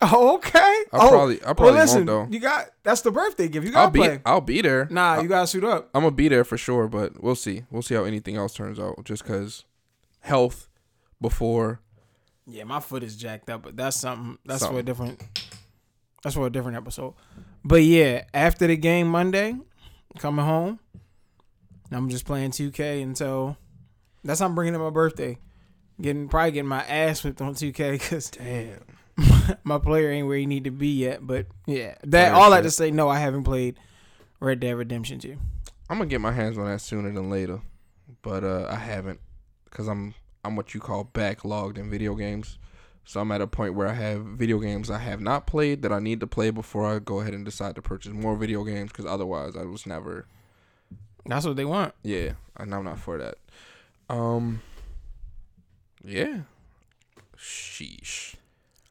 Oh, okay. I oh, probably, I well, probably listen, won't though. you got that's the birthday gift. You I'll gotta be, play. I'll be there. Nah, you gotta suit up. I'm gonna be there for sure, but we'll see. We'll see how anything else turns out. Just cause health before. Yeah, my foot is jacked up, but that's something. That's for a different. That's for a different episode. But yeah, after the game Monday, coming home, I'm just playing 2K until. That's how I'm bringing up my birthday. Getting probably getting my ass whipped on 2K because Damn. [LAUGHS] my player ain't where he need to be yet. But yeah, that all I shit. to say. No, I haven't played Red Dead Redemption 2. I'm gonna get my hands on that sooner than later, but uh, I haven't, cause I'm I'm what you call backlogged in video games. So I'm at a point where I have video games I have not played that I need to play before I go ahead and decide to purchase more video games. Cause otherwise, I was never. That's what they want. Yeah, and I'm not for that. Um. Yeah. Sheesh.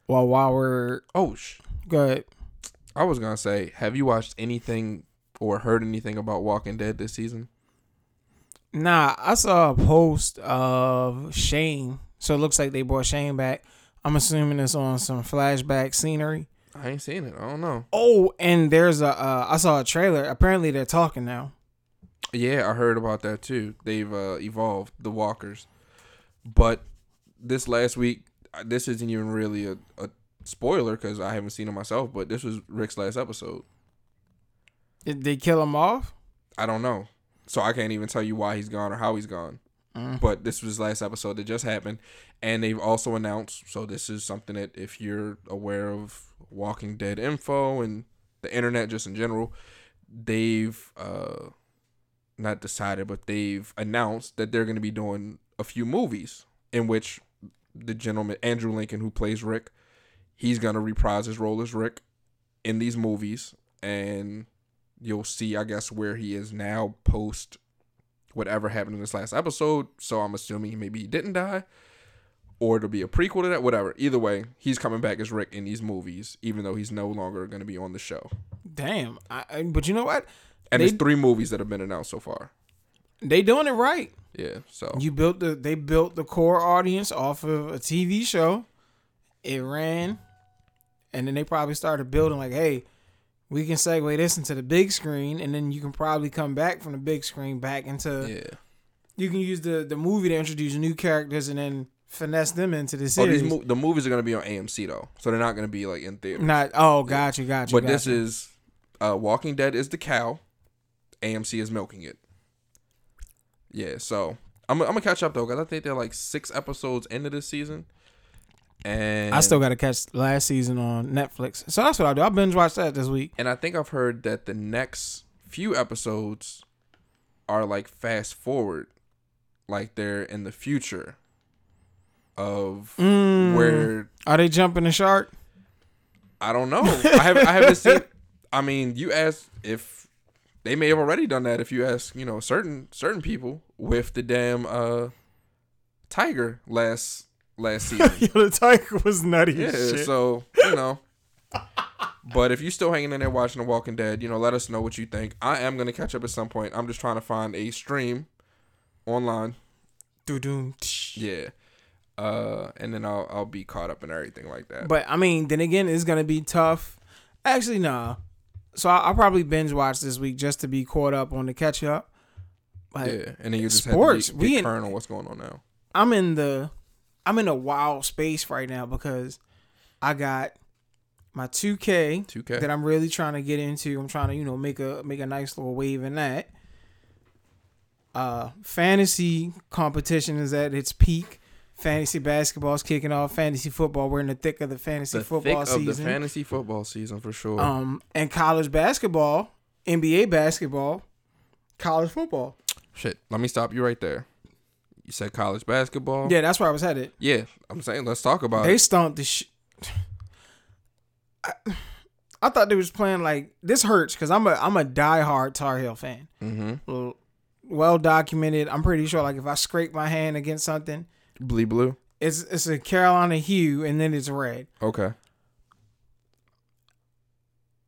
Well, while we're Oh, sh- good, I was gonna say, have you watched anything or heard anything about Walking Dead this season? Nah, I saw a post of Shane. So it looks like they brought Shane back. I'm assuming it's on some flashback scenery. I ain't seen it. I don't know. Oh, and there's a uh, I saw a trailer. Apparently they're talking now. Yeah, I heard about that too. They've uh, evolved the walkers, but this last week, uh, this isn't even really a, a spoiler because I haven't seen it myself. But this was Rick's last episode. Did they kill him off? I don't know, so I can't even tell you why he's gone or how he's gone. Mm. But this was his last episode that just happened, and they've also announced. So this is something that if you're aware of Walking Dead info and the internet just in general, they've uh not decided, but they've announced that they're going to be doing a few movies in which the gentleman Andrew Lincoln, who plays Rick, he's going to reprise his role as Rick in these movies, and you'll see, I guess, where he is now post whatever happened in this last episode. So I'm assuming maybe he didn't die, or it'll be a prequel to that. Whatever. Either way, he's coming back as Rick in these movies, even though he's no longer going to be on the show. Damn. I, but you know what? And They- there's three movies that have been announced so far. They doing it right. Yeah. So You built the they built the core audience off of a TV show. It ran, and then they probably started building like, hey, we can segue this into the big screen, and then you can probably come back from the big screen back into. yeah. You can use the the movie to introduce new characters and then finesse them into the Oh, series. these mo- the movies are going to be on AMC though, so they're not going to be like in theater. Not oh, got you, got you. but got this is uh, Walking Dead is the cow, AMC is milking it. Yeah, so I'm I'm gonna catch up though, cause I think they're like six episodes into this season, and I still got to catch last season on Netflix, so that's what I do. I binge watched that this week. and I think I've heard that the next few episodes are like fast forward, like they're in the future. of Mm. where Are they jumping the shark? I don't know. [LAUGHS] I haven't I haven't seen. I mean, you ask if they may have already done that. If you ask, you know, certain certain people with the damn uh tiger last last [LAUGHS] season. Yo, the tiger was nutty. yeah. as shit. So you know. But if you're still hanging in there watching The Walking Dead, you know, let us know what you think. I am gonna catch up at some point. I'm just trying to find a stream online. Doo-doo. Yeah. Uh, and then I'll I'll be caught up in everything like that. But I mean, then again, it's gonna be tough. Actually, nah. So I, I'll probably binge watch this week just to be caught up on the catch up. Yeah, and then you just sports, have to we be, in- get current on what's going on now. I'm in the I'm in a wild space right now because I got my 2K 2K. that I'm really trying to get into. I'm trying to, you know, make a make a nice little wave in that. Uh fantasy competition is at its peak. Fantasy basketball is kicking off. Fantasy football, we're in the thick of the fantasy the football thick of the season. fantasy football season for sure. um and college basketball, NBA basketball, college football. Shit, let me stop you right there. You said college basketball. Yeah, that's where I was headed. Yeah, I'm saying let's talk about They it. stomped the shit. [SIGHS] I, I thought they was playing like this hurts because I'm a I'm a diehard Tar Heel fan. Mm-hmm. Well documented. I'm pretty sure like if I scrape my hand against something, Blee blue. it's it's a Carolina hue and then it's red. Okay.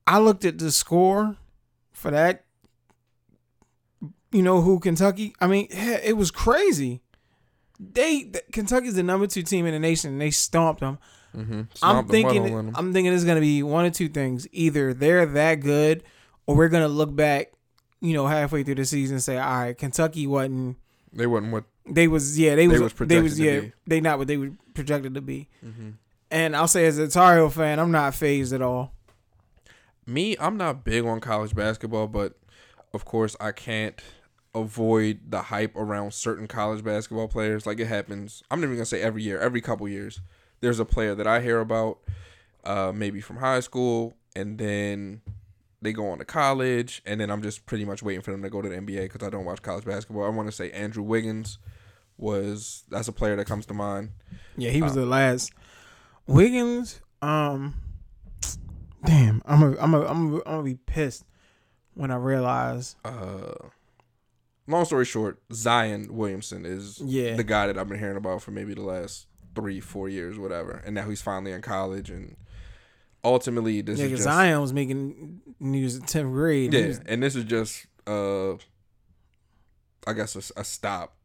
I looked at the score for that. You know who Kentucky? I mean, it was crazy. They th- Kentucky's the number two team in the nation. and They stomped them. Mm-hmm. I'm thinking I'm thinking it's gonna be one of two things. Either they're that good, or we're gonna look back, you know, halfway through the season and say, all right, Kentucky wasn't. they wasn't what. They was yeah. They was was they was yeah. They not what they were projected to be. Mm-hmm. And I'll say as a Tar Heel fan, I'm not phased at all. Me, I'm not big on college basketball, but of course I can't avoid the hype around certain college basketball players. Like it happens. I'm never gonna say every year. Every couple years, there's a player that I hear about, uh, maybe from high school, and then they go on to college, and then I'm just pretty much waiting for them to go to the NBA because I don't watch college basketball. I want to say Andrew Wiggins was that's a player that comes to mind. Yeah, he was Uh, the last. Wiggins, um, damn, I'm a, I'm a, I'm a, I'm gonna be pissed when I realize. Uh, long story short, Zion Williamson is Yeah, the guy that I've been hearing about for maybe the last three, four years, whatever. And now he's finally in college, and ultimately this yeah, is just Zion was making news in tenth grade. Yeah, was- and this is just uh, I guess a, a stop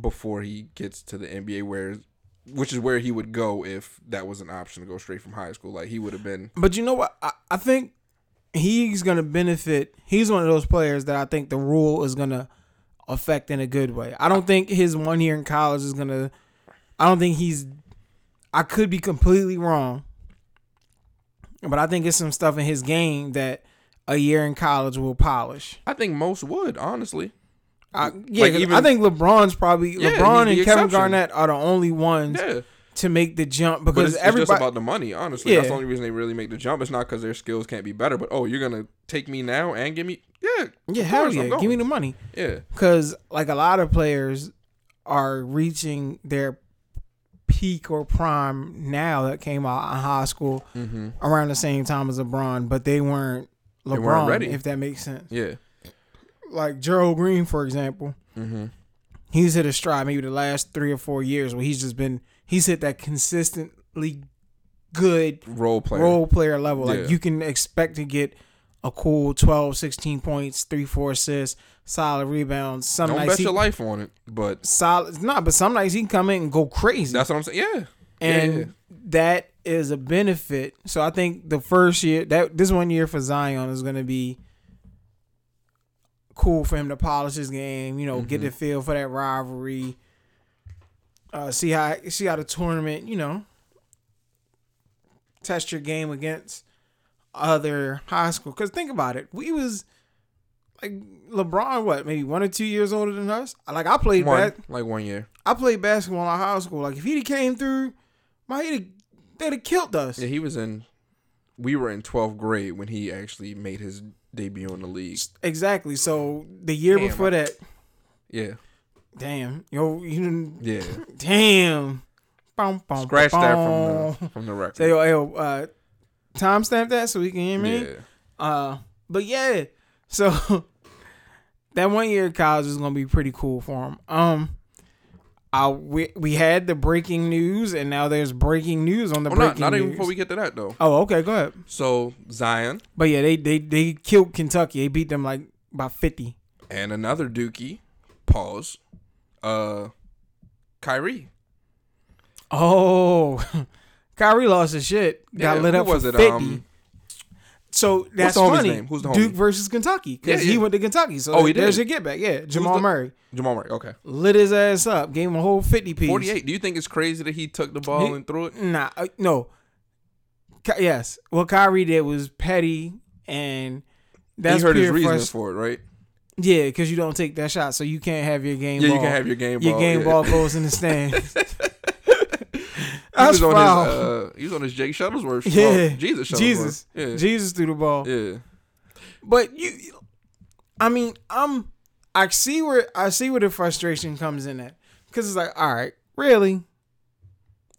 before he gets to the NBA, where which is where he would go if that was an option to go straight from high school. Like he would have been. But you know what? I, I think he's gonna benefit. He's one of those players that I think the rule is gonna affect in a good way. I don't think his one year in college is gonna. I don't think he's. I could be completely wrong, but I think it's some stuff in his game that a year in college will polish. I think most would honestly. I, yeah, Like even- I think LeBron's probably Yeah, LeBron and Kevin exception. Garnett are the only ones Yeah, to make the jump but because it's, it's just about the money. Honestly, that's the only reason they really make the jump. It's not because their skills can't be better, but oh, you're gonna take me now and give me yeah, yeah, hell yeah, give me the money. yeah. because like a lot of players are reaching their peak or prime now that came out in high school Mm-hmm. around the same time as LeBron, but they weren't LeBron. They weren't ready. If that makes sense. Yeah. Like Gerald Green, for example, Mm-hmm. he's hit a stride maybe the last three or four years where he's just been he's hit that consistently good Role player. role player level. Like you can expect to get a cool 12, 16 points, three, four assists, solid rebounds. Some Don't nights bet he, your life on it, but solid. Nah, but some nights he can come in and go crazy, that's what I'm saying. Yeah. and yeah. that is a benefit. So I think the first year that this one year for Zion is going to be cool for him to polish his game. You know, get Mm-hmm. the feel for that rivalry. Uh, see how see how the tournament. You know, test your game against other high school. Because think about it, we was. Like LeBron, what maybe one or two years older than us. Like I played One, bas- like one year. I played basketball in high school. Like if he'd came through, my he'd they'd have killed us. Yeah, he was in. We were in 12th grade when he actually made his debut in the league. Exactly. So the year Damn, before that, Yeah. Damn, yo, you didn't, Yeah. [LAUGHS] damn, Boom, boom, Scratch that from the from the record. Say, yo, yo, uh, timestamp that so we can hear me. yeah. Uh, but yeah, so [LAUGHS] that one year at college is gonna be pretty cool for him. Um, I we we had the breaking news, and now there's breaking news on the not, breaking not news. even before we get to that though. oh, okay, go ahead. So Zion But yeah, they they they killed Kentucky. They beat them like by fifty. and another Dookie, pause, uh, Kyrie. Oh, [LAUGHS] Kyrie lost his shit. Got Yeah, lit up was for it? fifty. Um, so that's the funny. name? Who's the Duke versus Kentucky because Yeah, he went to Kentucky. So Oh, he there's did? your get back. Yeah, Jamal the- Murray Jamal Murray. Okay. lit his ass up, gave him a whole fifty piece. Forty-eight. Do you think it's crazy that he took the ball He- and threw it? Nah, uh, no. Ky- yes, what Kyrie did was petty, and that's he heard his reasoning frust- for it, right? Yeah, because you don't take that shot, so you can't have your game. Yeah, ball. you can have your game your ball. game yeah. ball goes in the stands. [LAUGHS] [LAUGHS] He That's was on foul. his. Uh, he was on his Jake Shuttlesworth. Yeah. oh, Jesus. Shuttlesworth. Jesus, Yeah. Jesus threw the ball. yeah. But you, I mean, I'm, I see where I see where the frustration comes in at, because it's like, all right, really,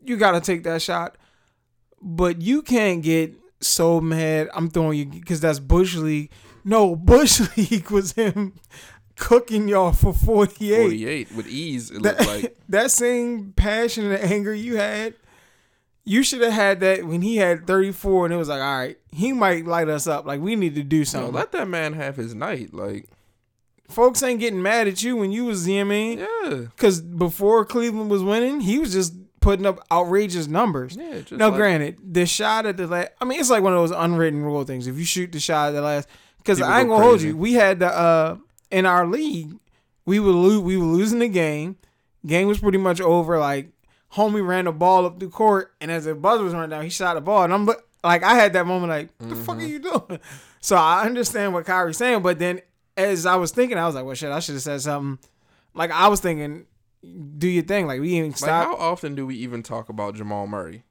you got to take that shot, but you can't get so mad. I'm throwing you because that's bush league. No, bush [LAUGHS] league was him cooking y'all for 48. Forty-eight with ease. It looked That, like. [LAUGHS] that same passion and anger you had, you should have had that when he had 34 and it was like, all right, he might light us up. Like, we need to do something. let that man have his night. Like, Folks ain't getting mad at you when you was, you know I mean? yeah, Because before Cleveland was winning, he was just putting up outrageous numbers. yeah. Just now, like, granted, the shot at the last, I mean, it's like one of those unwritten rule things. If you shoot the shot at the last, because I ain't gonna hold you, we had the uh in our league, we were lose, we were losing the game. Game was pretty much over. Like homie ran the ball up the court, and as the buzzer was running down, he shot the ball, and I'm like, I had that moment, like, what the fuck are Mm-hmm. you doing? [LAUGHS] So I understand what Kyrie's saying, but then as I was thinking, I was like, well, shit, I should have said something. Like I was thinking, do your thing. Like we Like, stop. how often do we even talk about Jamal Murray?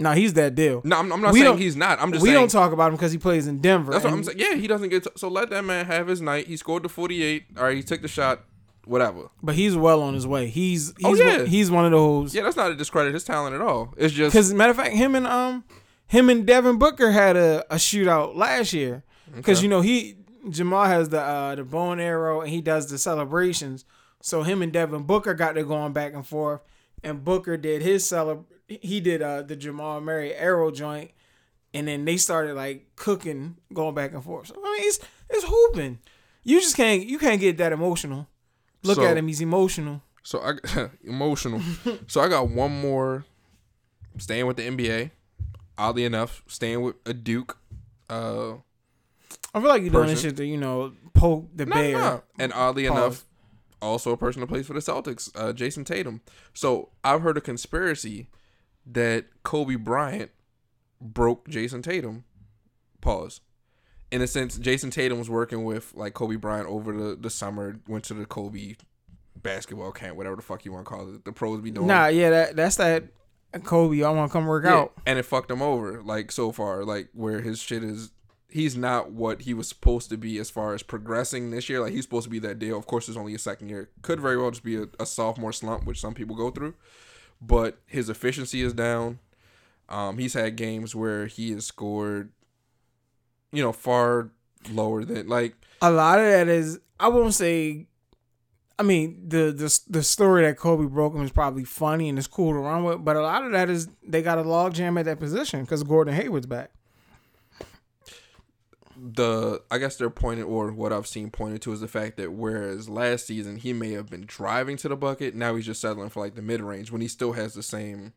No, he's that deal. No, I'm, I'm not We saying he's not. I'm just we saying. don't talk about him because he plays in Denver. That's what I'm saying. Yeah, he doesn't get. so let that man have his night. He scored the 48. All right, he took the shot. Whatever. But he's well on his way. He's he's Oh, one, yeah. he's one of those. Yeah, that's not to discredit his talent at all. It's just Because matter of fact, him and um him and Devin Booker had a, a shootout last year. Because Okay. you know he Jamal has the uh, the bow and arrow and he does the celebrations. So him and Devin Booker got to going back and forth, and Booker did his celeb. He did uh, the Jamal Murray arrow joint, and then they started like cooking, going back and forth. So I mean, it's it's hooping. You just can't you can't get that emotional. Look So- at him; he's emotional. so I [LAUGHS] emotional. so I got one more. Staying with the NBA. Oddly enough, staying with a Duke. Uh, I feel like you're doing this Person. shit to you know poke the No, bear. no. And oddly Pause. enough, also a person who plays for the Celtics, uh, Jayson Tatum. So I've heard a conspiracy that Kobe Bryant broke Jayson Tatum. Pause. In a sense, Jayson Tatum was working with like Kobe Bryant over the, the summer, went to the Kobe basketball camp, whatever the fuck you want to call it. The pros be doing. Nah, yeah, that that's that Kobe. I want to come work Yeah, out. and it fucked him over like so far like where his shit is he's not what he was supposed to be as far as progressing this year like he's supposed to be that deal of course it's only a second year could very well just be a, a sophomore slump which some people go through but his efficiency is down um he's had games where he has scored you know far lower than like A lot of that is I won't say. I mean, the the the story that Kobe broke him is probably funny and it's cool to run with, but a lot of that is they got a log jam at that position because Gordon Hayward's back. The I guess they're pointed or what I've seen pointed to is the fact that whereas last season he may have been driving to the bucket, now he's just settling for like the mid range when he still has the same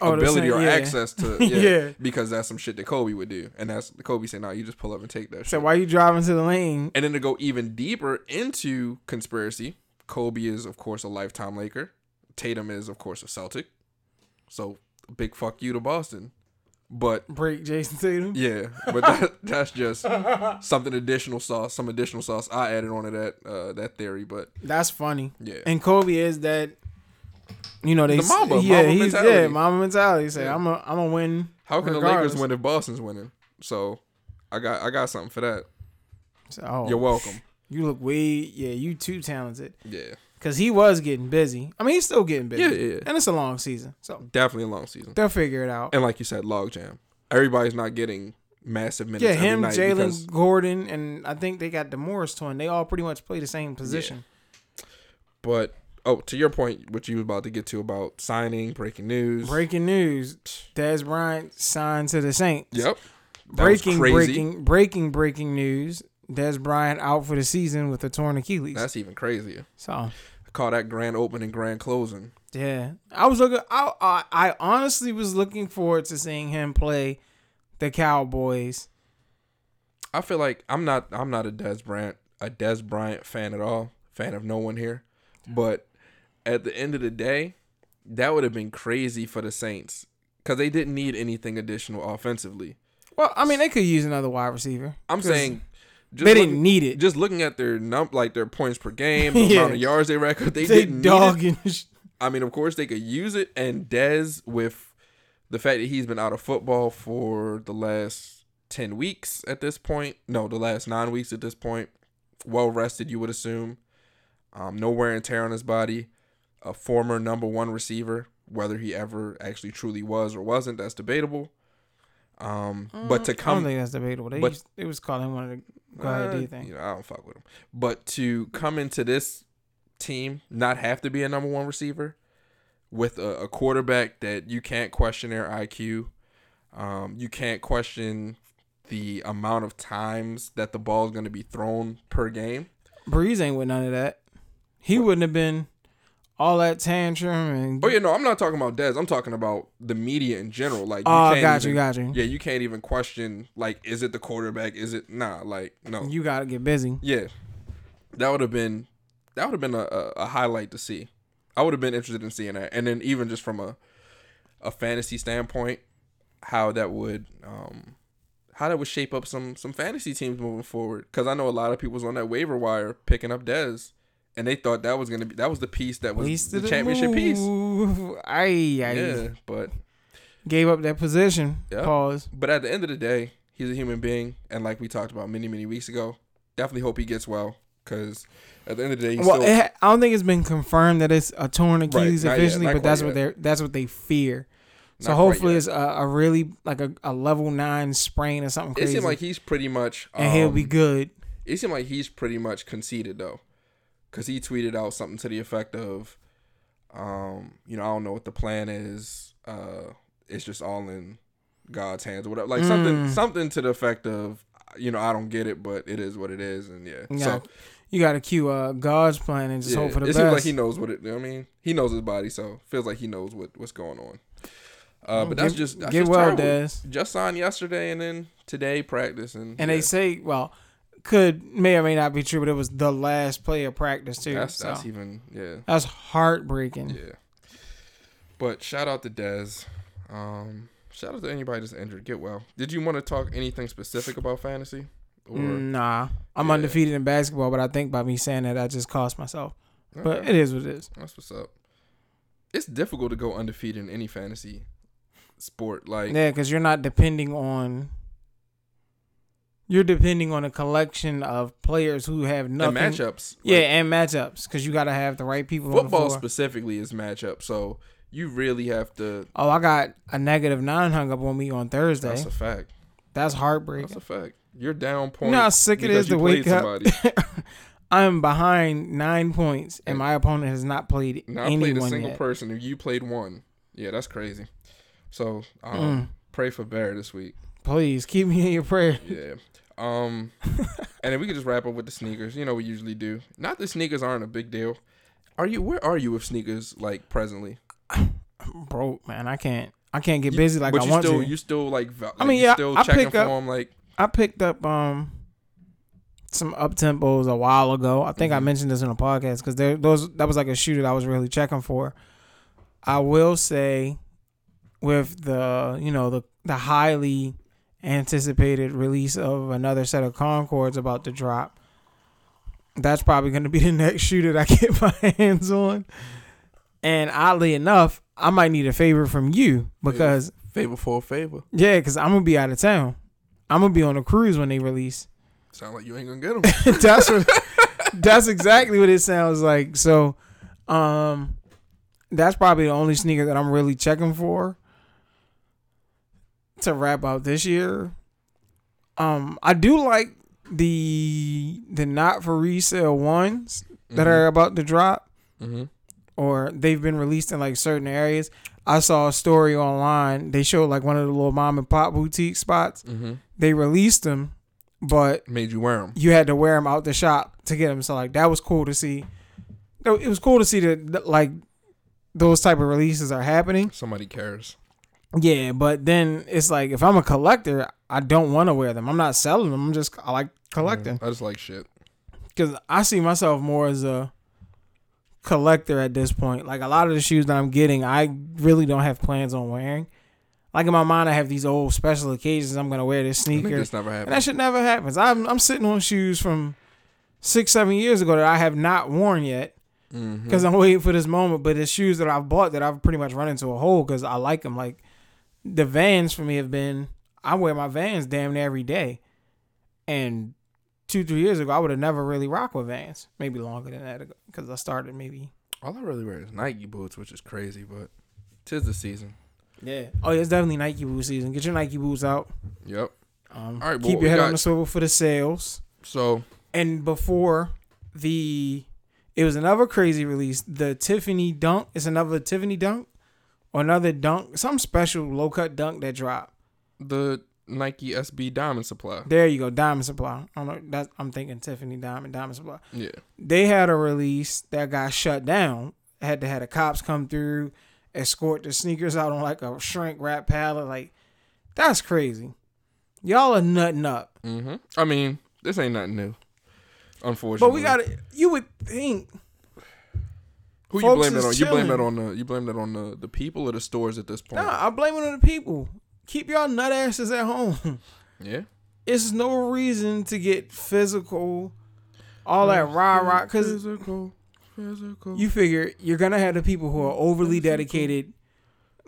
Oh, the ability same- or yeah. access to [LAUGHS] yeah, Yeah. because that's some shit that Kobe would do, and that's Kobe saying, "No, you just pull up and take that So shit." why you driving to the lane? And then to go even deeper into conspiracy, Kobe is of course a lifetime Laker. Tatum is of course a Celtic. So big fuck you to Boston. But Break Jayson Tatum. yeah, but that, [LAUGHS] that's just something additional sauce, some additional sauce I added onto that uh, that theory. But That's funny. yeah, And Kobe is that. You know they The Mamba, yeah Mamba he's yeah mentality. mama mentality. Say Yeah. I'm a I'm a win. how can regardless. the Lakers win if Boston's winning? So I got I got something for that. So, oh, You're welcome. You look way yeah you too talented. Yeah. Because he was getting busy. I mean, he's still getting busy. Yeah, yeah, yeah. And it's a long season, so Definitely a long season. they'll figure it out. And like you said, logjam. Everybody's not getting massive minutes. Yeah, him, Jaylen because- Gordon, and I think they got the Morris twin. They all pretty much play the same position. But oh, to your point, what you was about to get to about signing, breaking news. Breaking news: Dez Bryant signed to the Saints. Yep. That breaking, breaking, breaking, breaking news: Dez Bryant out for the season with a torn Achilles. That's even crazier. so I call that grand opening, grand closing. yeah, I was looking. I, I I honestly was looking forward to seeing him play the Cowboys. I feel like I'm not I'm not a Dez Bryant a Dez Bryant fan at all. Fan of no one here. But at the end of the day, that would have been crazy for the Saints because they didn't need anything additional offensively. Well, I mean, they could use another wide receiver. I'm saying just they didn't need it. just looking at their num like their points per game, the [LAUGHS] Yeah. amount of yards they record, they, [LAUGHS] They didn't need it. dogging. I mean, of course they could use it, and Dez with the fact that he's been out of football for the last ten weeks at this point, no, the last nine weeks at this point, well rested, you would assume. Um, no wear and tear on his body. A former number one receiver, whether he ever actually truly was or wasn't, that's debatable. Um, but to come, I don't think that's debatable. They but- used, they was calling one of the go ahead, uh, you? You know, I don't fuck with him. But to come into this team, not have to be a number one receiver, with a, a quarterback that you can't question their IQ, um, you can't question the amount of times that the ball is going to be thrown per game. Brees ain't with none of that. He wouldn't have been all that tantrum and. Oh yeah, no, I'm not talking about Dez. I'm talking about the media in general. Like, you Oh, got even- you, got you. Yeah, you can't even question like, is it the quarterback? Is it nah? Like, no. You got to get busy. Yeah, that would have been that would have been a, a, a highlight to see. I would have been interested in seeing that, and then even just from a a fantasy standpoint, how that would um how that would shape up some some fantasy teams moving forward. Because I know a lot of people was on that waiver wire picking up Dez, and they thought that was gonna be that was the piece that was the championship piece. Aye, aye. Yeah, but Gave up that position. Yeah. Pause. but at the end of the day, he's a human being, and like we talked about many many weeks ago, definitely hope he gets well. Because at the end of the day, he's Well, still, ha- I don't think it's been confirmed that it's a torn Achilles yet, officially, but that's quite what they that's what they fear. So Not hopefully it's a, a really like a, a level nine sprain or something It crazy, seemed like he's pretty much. Um, and he'll be good. It seemed like he's pretty much conceded though, because he tweeted out something to the effect of, um, you know, I don't know what the plan is. Uh, it's just all in God's hands or whatever. Like something, Mm. something to the effect of, you know, I don't get it, but it is what it is, and yeah. Yeah, So you got to cue uh, God's plan and just yeah, hope for the it best. It seems like he knows what it. I mean, he knows his body, so feels like he knows what what's going on. Uh, but that's Get- just that's get just well, terrible. Dez. Just signed yesterday, and then today practice, and And yeah. they say, well, could may or may not be true, but it was the last play of practice too. that's so that's even yeah. that's heartbreaking. Yeah. But shout out to Dez. Um, shout out to anybody that's injured. Get well. Did you want to talk anything specific about fantasy? Or Nah, I'm Yeah. undefeated in basketball, but I think by me saying that, I just cost myself. But it is what it is. that's what's up. It's difficult to go undefeated in any fantasy sport. Like Yeah, because you're not depending on. You're depending on a collection of players who have and nothing. matchups. Yeah, like, and matchups because you got to have the right people. on the football specifically is matchup. So you really have to. Oh, I got a negative nine hung up on me on Thursday. That's a fact. That's heartbreaking. That's a fact. You're down You point. know how sick it because to wake up. [LAUGHS] I'm behind nine points, and my opponent has not played Not anyone played a single yet. person. If you played one, yeah, that's crazy. So um, Mm. pray for Bear this week. Please keep me in your prayer. Yeah. Um, [LAUGHS] and then we can just wrap up with the sneakers. You know we usually do. Not that sneakers aren't a big deal. Are you? Where are you with sneakers? Like presently? [SIGHS] Broke man, I can't. I can't get busy like but I you want still, to. you still like. val- I mean, yeah, Still I checking pick for up- them. Like I picked up um some up tempos a while ago. I think I Mhm. mentioned this in a podcast because there those that was like a shoe that I was really checking for. I will say, with the you know the the highly anticipated release of another set of Concords about to drop, that's probably going to be [LAUGHS] the next shoe that I get [LAUGHS] my hands on. And oddly enough, I might need a favor from you because favor for a favor. yeah, because I'm gonna be out of town. I'm gonna be on a cruise when they release. Sound like you ain't gonna get them. [LAUGHS] that's what. That's exactly what it sounds like. So Um, that's probably the only sneaker that I'm really checking for to wrap out this year. Um, I do like the the not for resale ones that Mhm. are about to drop Mm-hmm. or they've been released in like certain areas. I saw a story online. They showed like one of the little mom and pop boutique spots. Mm-hmm. They released them, but Made you wear them. you had to wear them out the shop to get them. So like that was cool to see. It was cool to see that like those type of releases are happening. Somebody cares. Yeah, but then it's like if I'm a collector, I don't want to wear them. I'm not selling them. I'm just I like collecting I just like shit. because I see myself more as a collector at this point. Like a lot of the shoes that I'm getting, I really don't have plans on wearing. Like in my mind, I have these old special occasions. I'm gonna wear this I sneaker, this never and that shit never happens. I'm I'm sitting on shoes from six, seven years ago that I have not worn yet Mm-hmm. because I'm waiting for this moment. But it's shoes that I've bought that I've pretty much run into a hole because I like them. Like the Vans for me have been. I wear my Vans damn near every day, and two, three years ago, I would have never really rocked with Vans. Maybe longer than that because I started maybe. All I really wear is Nike boots, which is crazy, but tis the season. Yeah. Oh, yeah, it's definitely Nike boot season. Get your Nike boots out. Yep. Um, All right, keep your head got- on the swivel for the sales. So And before the, it was another crazy release. The Tiffany Dunk. It's another Tiffany Dunk, or another Dunk, some special low cut Dunk that dropped. the Nike SB Diamond Supply. There you go, Diamond Supply. I don't know. I'm thinking Tiffany Diamond Diamond Supply. Yeah. They had a release that got shut down. Had to have the cops come through, escort the sneakers out on like a shrink wrap pallet. Like that's crazy. Y'all are nutting up. Mm-hmm. I mean, this ain't nothing new. Unfortunately. But we got to You would think Who you blame that on? You blame that on the you blame that on the, the people or the stores at this point. Nah, I blame it on the people. Keep y'all nut asses at home. [LAUGHS] Yeah. it's no reason to get physical, all that rah rah. Because physical, physical. you figure you're gonna have the people who are overly dedicated.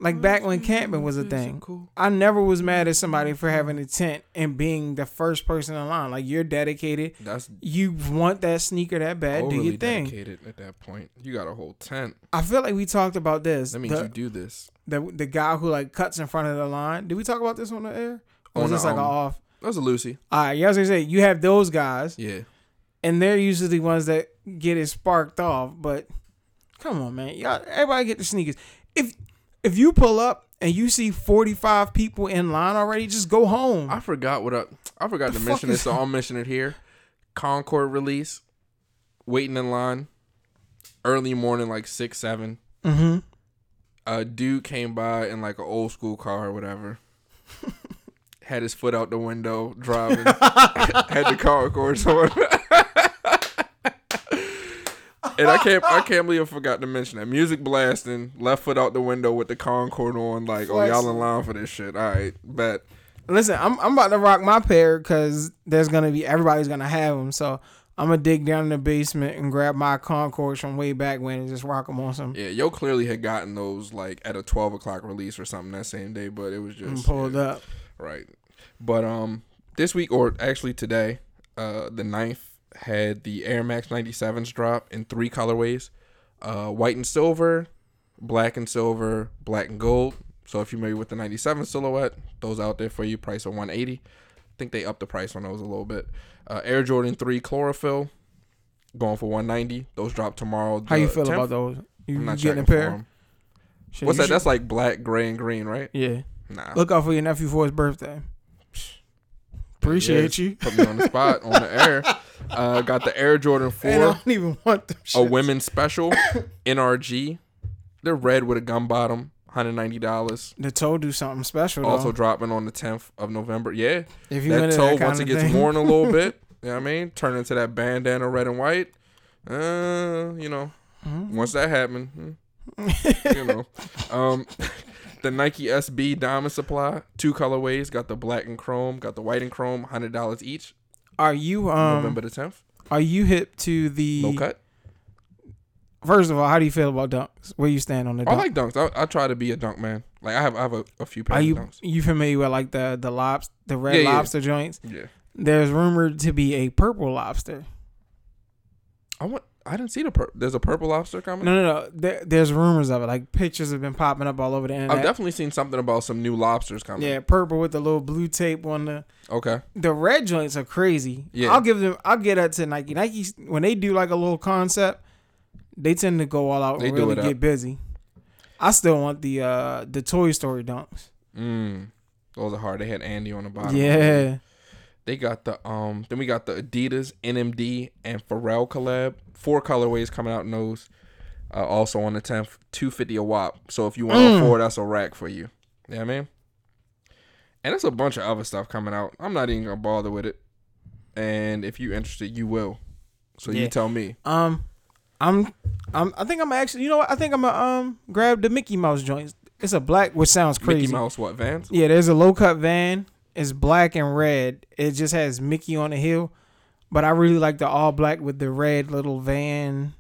Like back when camping was a thing, I never was mad at somebody for having a tent and being the first person in line. Like you're dedicated. That's You want that sneaker that bad. Do your thing. dedicated at that point. You got a whole tent. I feel like we talked about this. That means the, you do this. the the guy who like cuts in front of the line. Did we talk about this on the air? Or was On this like um, off? That was a Lucy. All right, yeah, I was gonna say you have those guys, Yeah. and they're usually the ones that get it sparked off. But come on, man, y'all, everybody get the sneakers. If if you pull up and you see forty five people in line already, just go home. I forgot what I I forgot The to mention this, so I'll mention it here. Concord release. Waiting in line. Early morning, like six, seven. mm-hmm. a dude came by in like an old school car or whatever. [LAUGHS] had his foot out the window, driving. [LAUGHS] had the Concords on. [LAUGHS] and I can't I [LAUGHS] can't believe I forgot to mention that. Music blasting, left foot out the window with the Concord on, like, oh y'all in line for this shit. All right, bet. Listen, I'm I'm about to rock my pair because there's gonna be everybody's gonna have them. So I'm gonna dig down in the basement and grab my Concords from way back when and just rock them on some. Yeah, yo clearly had gotten those like at a twelve o'clock release or something that same day, but it was and just pulled yeah. up. Right. But um this week or actually today, uh the ninth had the Air Max 97s drop in three colorways. Uh white and silver, black and silver, black and gold. So if you're familiar with the 97 silhouette, those out there for you, price of 180. I think they upped the price on those a little bit. Uh Air Jordan 3 chlorophyll going for 190. Those drop tomorrow. How you feel 10th. about those? You, I'm you not getting a pair? pair? 'em. Shit, What's that? should- That's like black, gray, and green, right? yeah. Nah. Look out for your nephew for his birthday. Appreciate Yes. you. Put me on the spot on the air. [LAUGHS] Uh, got the Air Jordan 4, [LAUGHS] And I don't even want them. a women's special, [COUGHS] NRG. They're red with a gum bottom, $190. The toe do something special. Though. Also dropping on the 10th of November. Yeah, if you that toe, that once it gets thing. worn a little [LAUGHS] bit, you know what I mean? Turn into that bandana red and white. Uh, you know, Mhm. once that happened, hmm, [LAUGHS] you know. Um, the Nike SB Diamond Supply, two colorways. Got the black and chrome, got the white and chrome, $100 each. Are you um? November the 10th. Are you hip to the? Low cut. First of all, how do you feel about dunks? Where you stand on the dunks? I like dunks. I, I try to be a dunk man. Like I have, I have a, a few Are you of dunks. you familiar with like the the lobster, the red Yeah, yeah. lobster joints? Yeah. There's rumored to be a purple lobster. I want. I didn't see the. Pur- There's a purple lobster coming. No, no, no. There, there's rumors of it. Like pictures have been popping up all over the internet. I've definitely seen something about some new lobsters coming. yeah, purple with the little blue tape on the. Okay. The red joints are crazy. Yeah. I'll give them. I'll get that to Nike. Nike when they do like a little concept, they tend to go all out They and really it up. get busy. I still want the uh the Toy Story dunks. Mm. Those are hard. They had Andy on the bottom. Yeah. They got the um. Then we got the Adidas NMD and Pharrell collab. Four colorways coming out in those. Uh, also on the tenth, two fifty a wop. So if you want Mm. four, that's a rack for you. Yeah, you know what I mean. And there's a bunch of other stuff coming out. I'm not even gonna bother with it. And if you're interested, you will. So you tell me. Um, I'm, I'm. I think I'm actually. You know what? I think I'm gonna um grab the Mickey Mouse joints. It's a black, which sounds crazy. Mickey Mouse, what Vans? Yeah, there's a low cut van. It's black and red. It just has Mickey on the hill, but I really like the all black with the red little van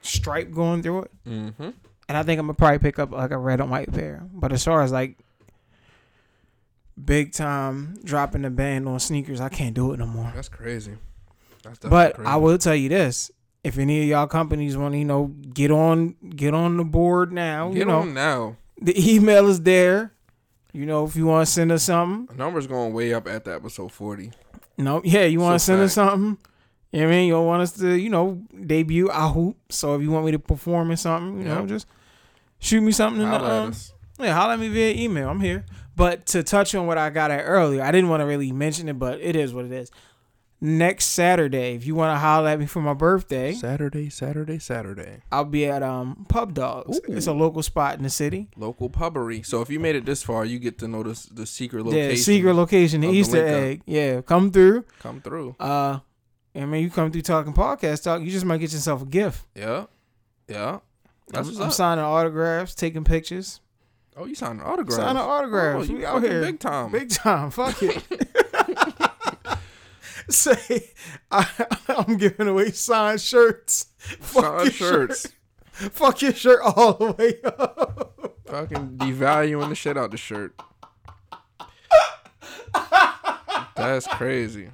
stripe going through it. Mm-hmm. And I think I'm gonna probably pick up like a red and white pair. But as far as like big time dropping the band on sneakers, I can't do it no more. That's crazy. That's But crazy. I will tell you this: if any of y'all companies want to, you know, get on get on the board now, Get you know, on now. the email is there. You know, if you want to send us something, The number's going way up at the episode 40. no, yeah, you want to So send us something. You know what I mean? You don't want us to, you know, debut I hoop. So if you want me to perform in something, you know, just shoot me something in the um, us. Yeah, holler at me via email. I'm here. But to touch on what I got at earlier, I didn't want to really mention it, but it is what it is. Next Saturday, if you want to holler at me for my birthday, Saturday, Saturday, Saturday. I'll be at um Pub Dogs. Ooh. It's a local spot in the city. Local pubbery. So if you made it this far, you get to know the, the secret location. Yeah, secret location, the the Easter up. egg. Yeah, come through. Come through. Uh, I mean, you come through talking podcast talk. You just might get yourself a gift. Yeah. Yeah. That's I'm, I'm signing autographs, taking pictures, Oh, you signed an autograph. signing autographs. Oh, you we out here big time. Big time. Fuck it. [LAUGHS] [LAUGHS] Say, I, I'm giving away signed shirts. Fuck Signed your shirts. Shirt. Fuck your shirt all the way up. Fucking devaluing the shit out the shirt. That's crazy.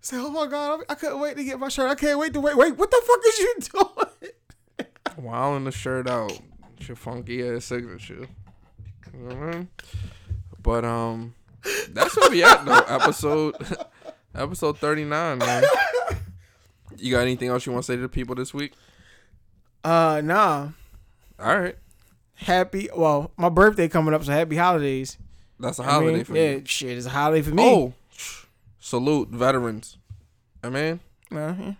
Say, oh my god, I couldn't wait to get my shirt. I can't wait to wait. Wait, what the fuck is you doing? [LAUGHS] Wilding the shirt out. It's your funky ass signature. You know I mean? But um that's where we at though. Episode [LAUGHS] episode thirty nine, man. [LAUGHS] You got anything else you want to say to the people this week? Uh, nah. All right. Happy. Well, my birthday coming up, so happy holidays. That's a holiday mean, for yeah, you. shit, it's a holiday for me. Oh, salute veterans. I mean, Uh, yeah.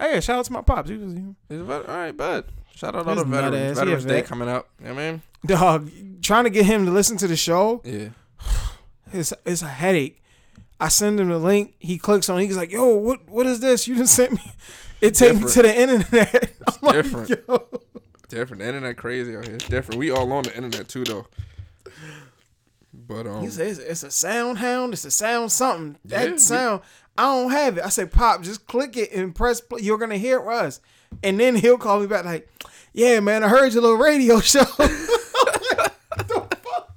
Hey, shout out to my pops. He was, he's a all right, bud. Shout out all the veterans. ass, he a Veterans Day vet. coming up. You know I mean? dog, trying to get him to listen to the show. Yeah. It's it's a headache. I send him the link. He clicks on. it. He's like, "Yo, what what is this? You just sent me." [LAUGHS] It takes me to the internet. [LAUGHS] I'm like, different. "Yo." Different. The internet crazy out here. It's different. We all on the internet too though. But um He says it's a sound hound. It's a sound something. That Yeah, we- sound. I don't have it. I say, Pop, just click it and press play. You're gonna hear us. And then he'll call me back like, "Yeah, man, I heard your little radio [LAUGHS] show." The fuck?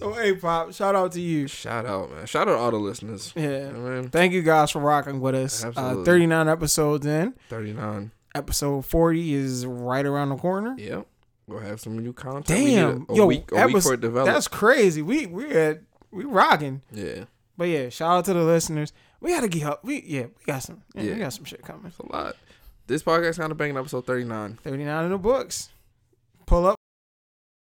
So hey, Pop, shout out to you. shout out, man. Shout out to all the listeners. Yeah. You know I mean? Thank you guys for rocking with us. Uh, Absolutely. 39 episodes in. 39. Episode 40 is right around the corner. Yep. We'll have some new content. We Damn. a, a Yo, week, a week epis- for it to develop. that's crazy. We we at we rocking. yeah. But yeah, shout out to the listeners. We gotta get up. We yeah, we got some yeah, Yeah. we got some shit coming. It's a lot. This podcast kind of banging episode 39. 39 in the books. Pull up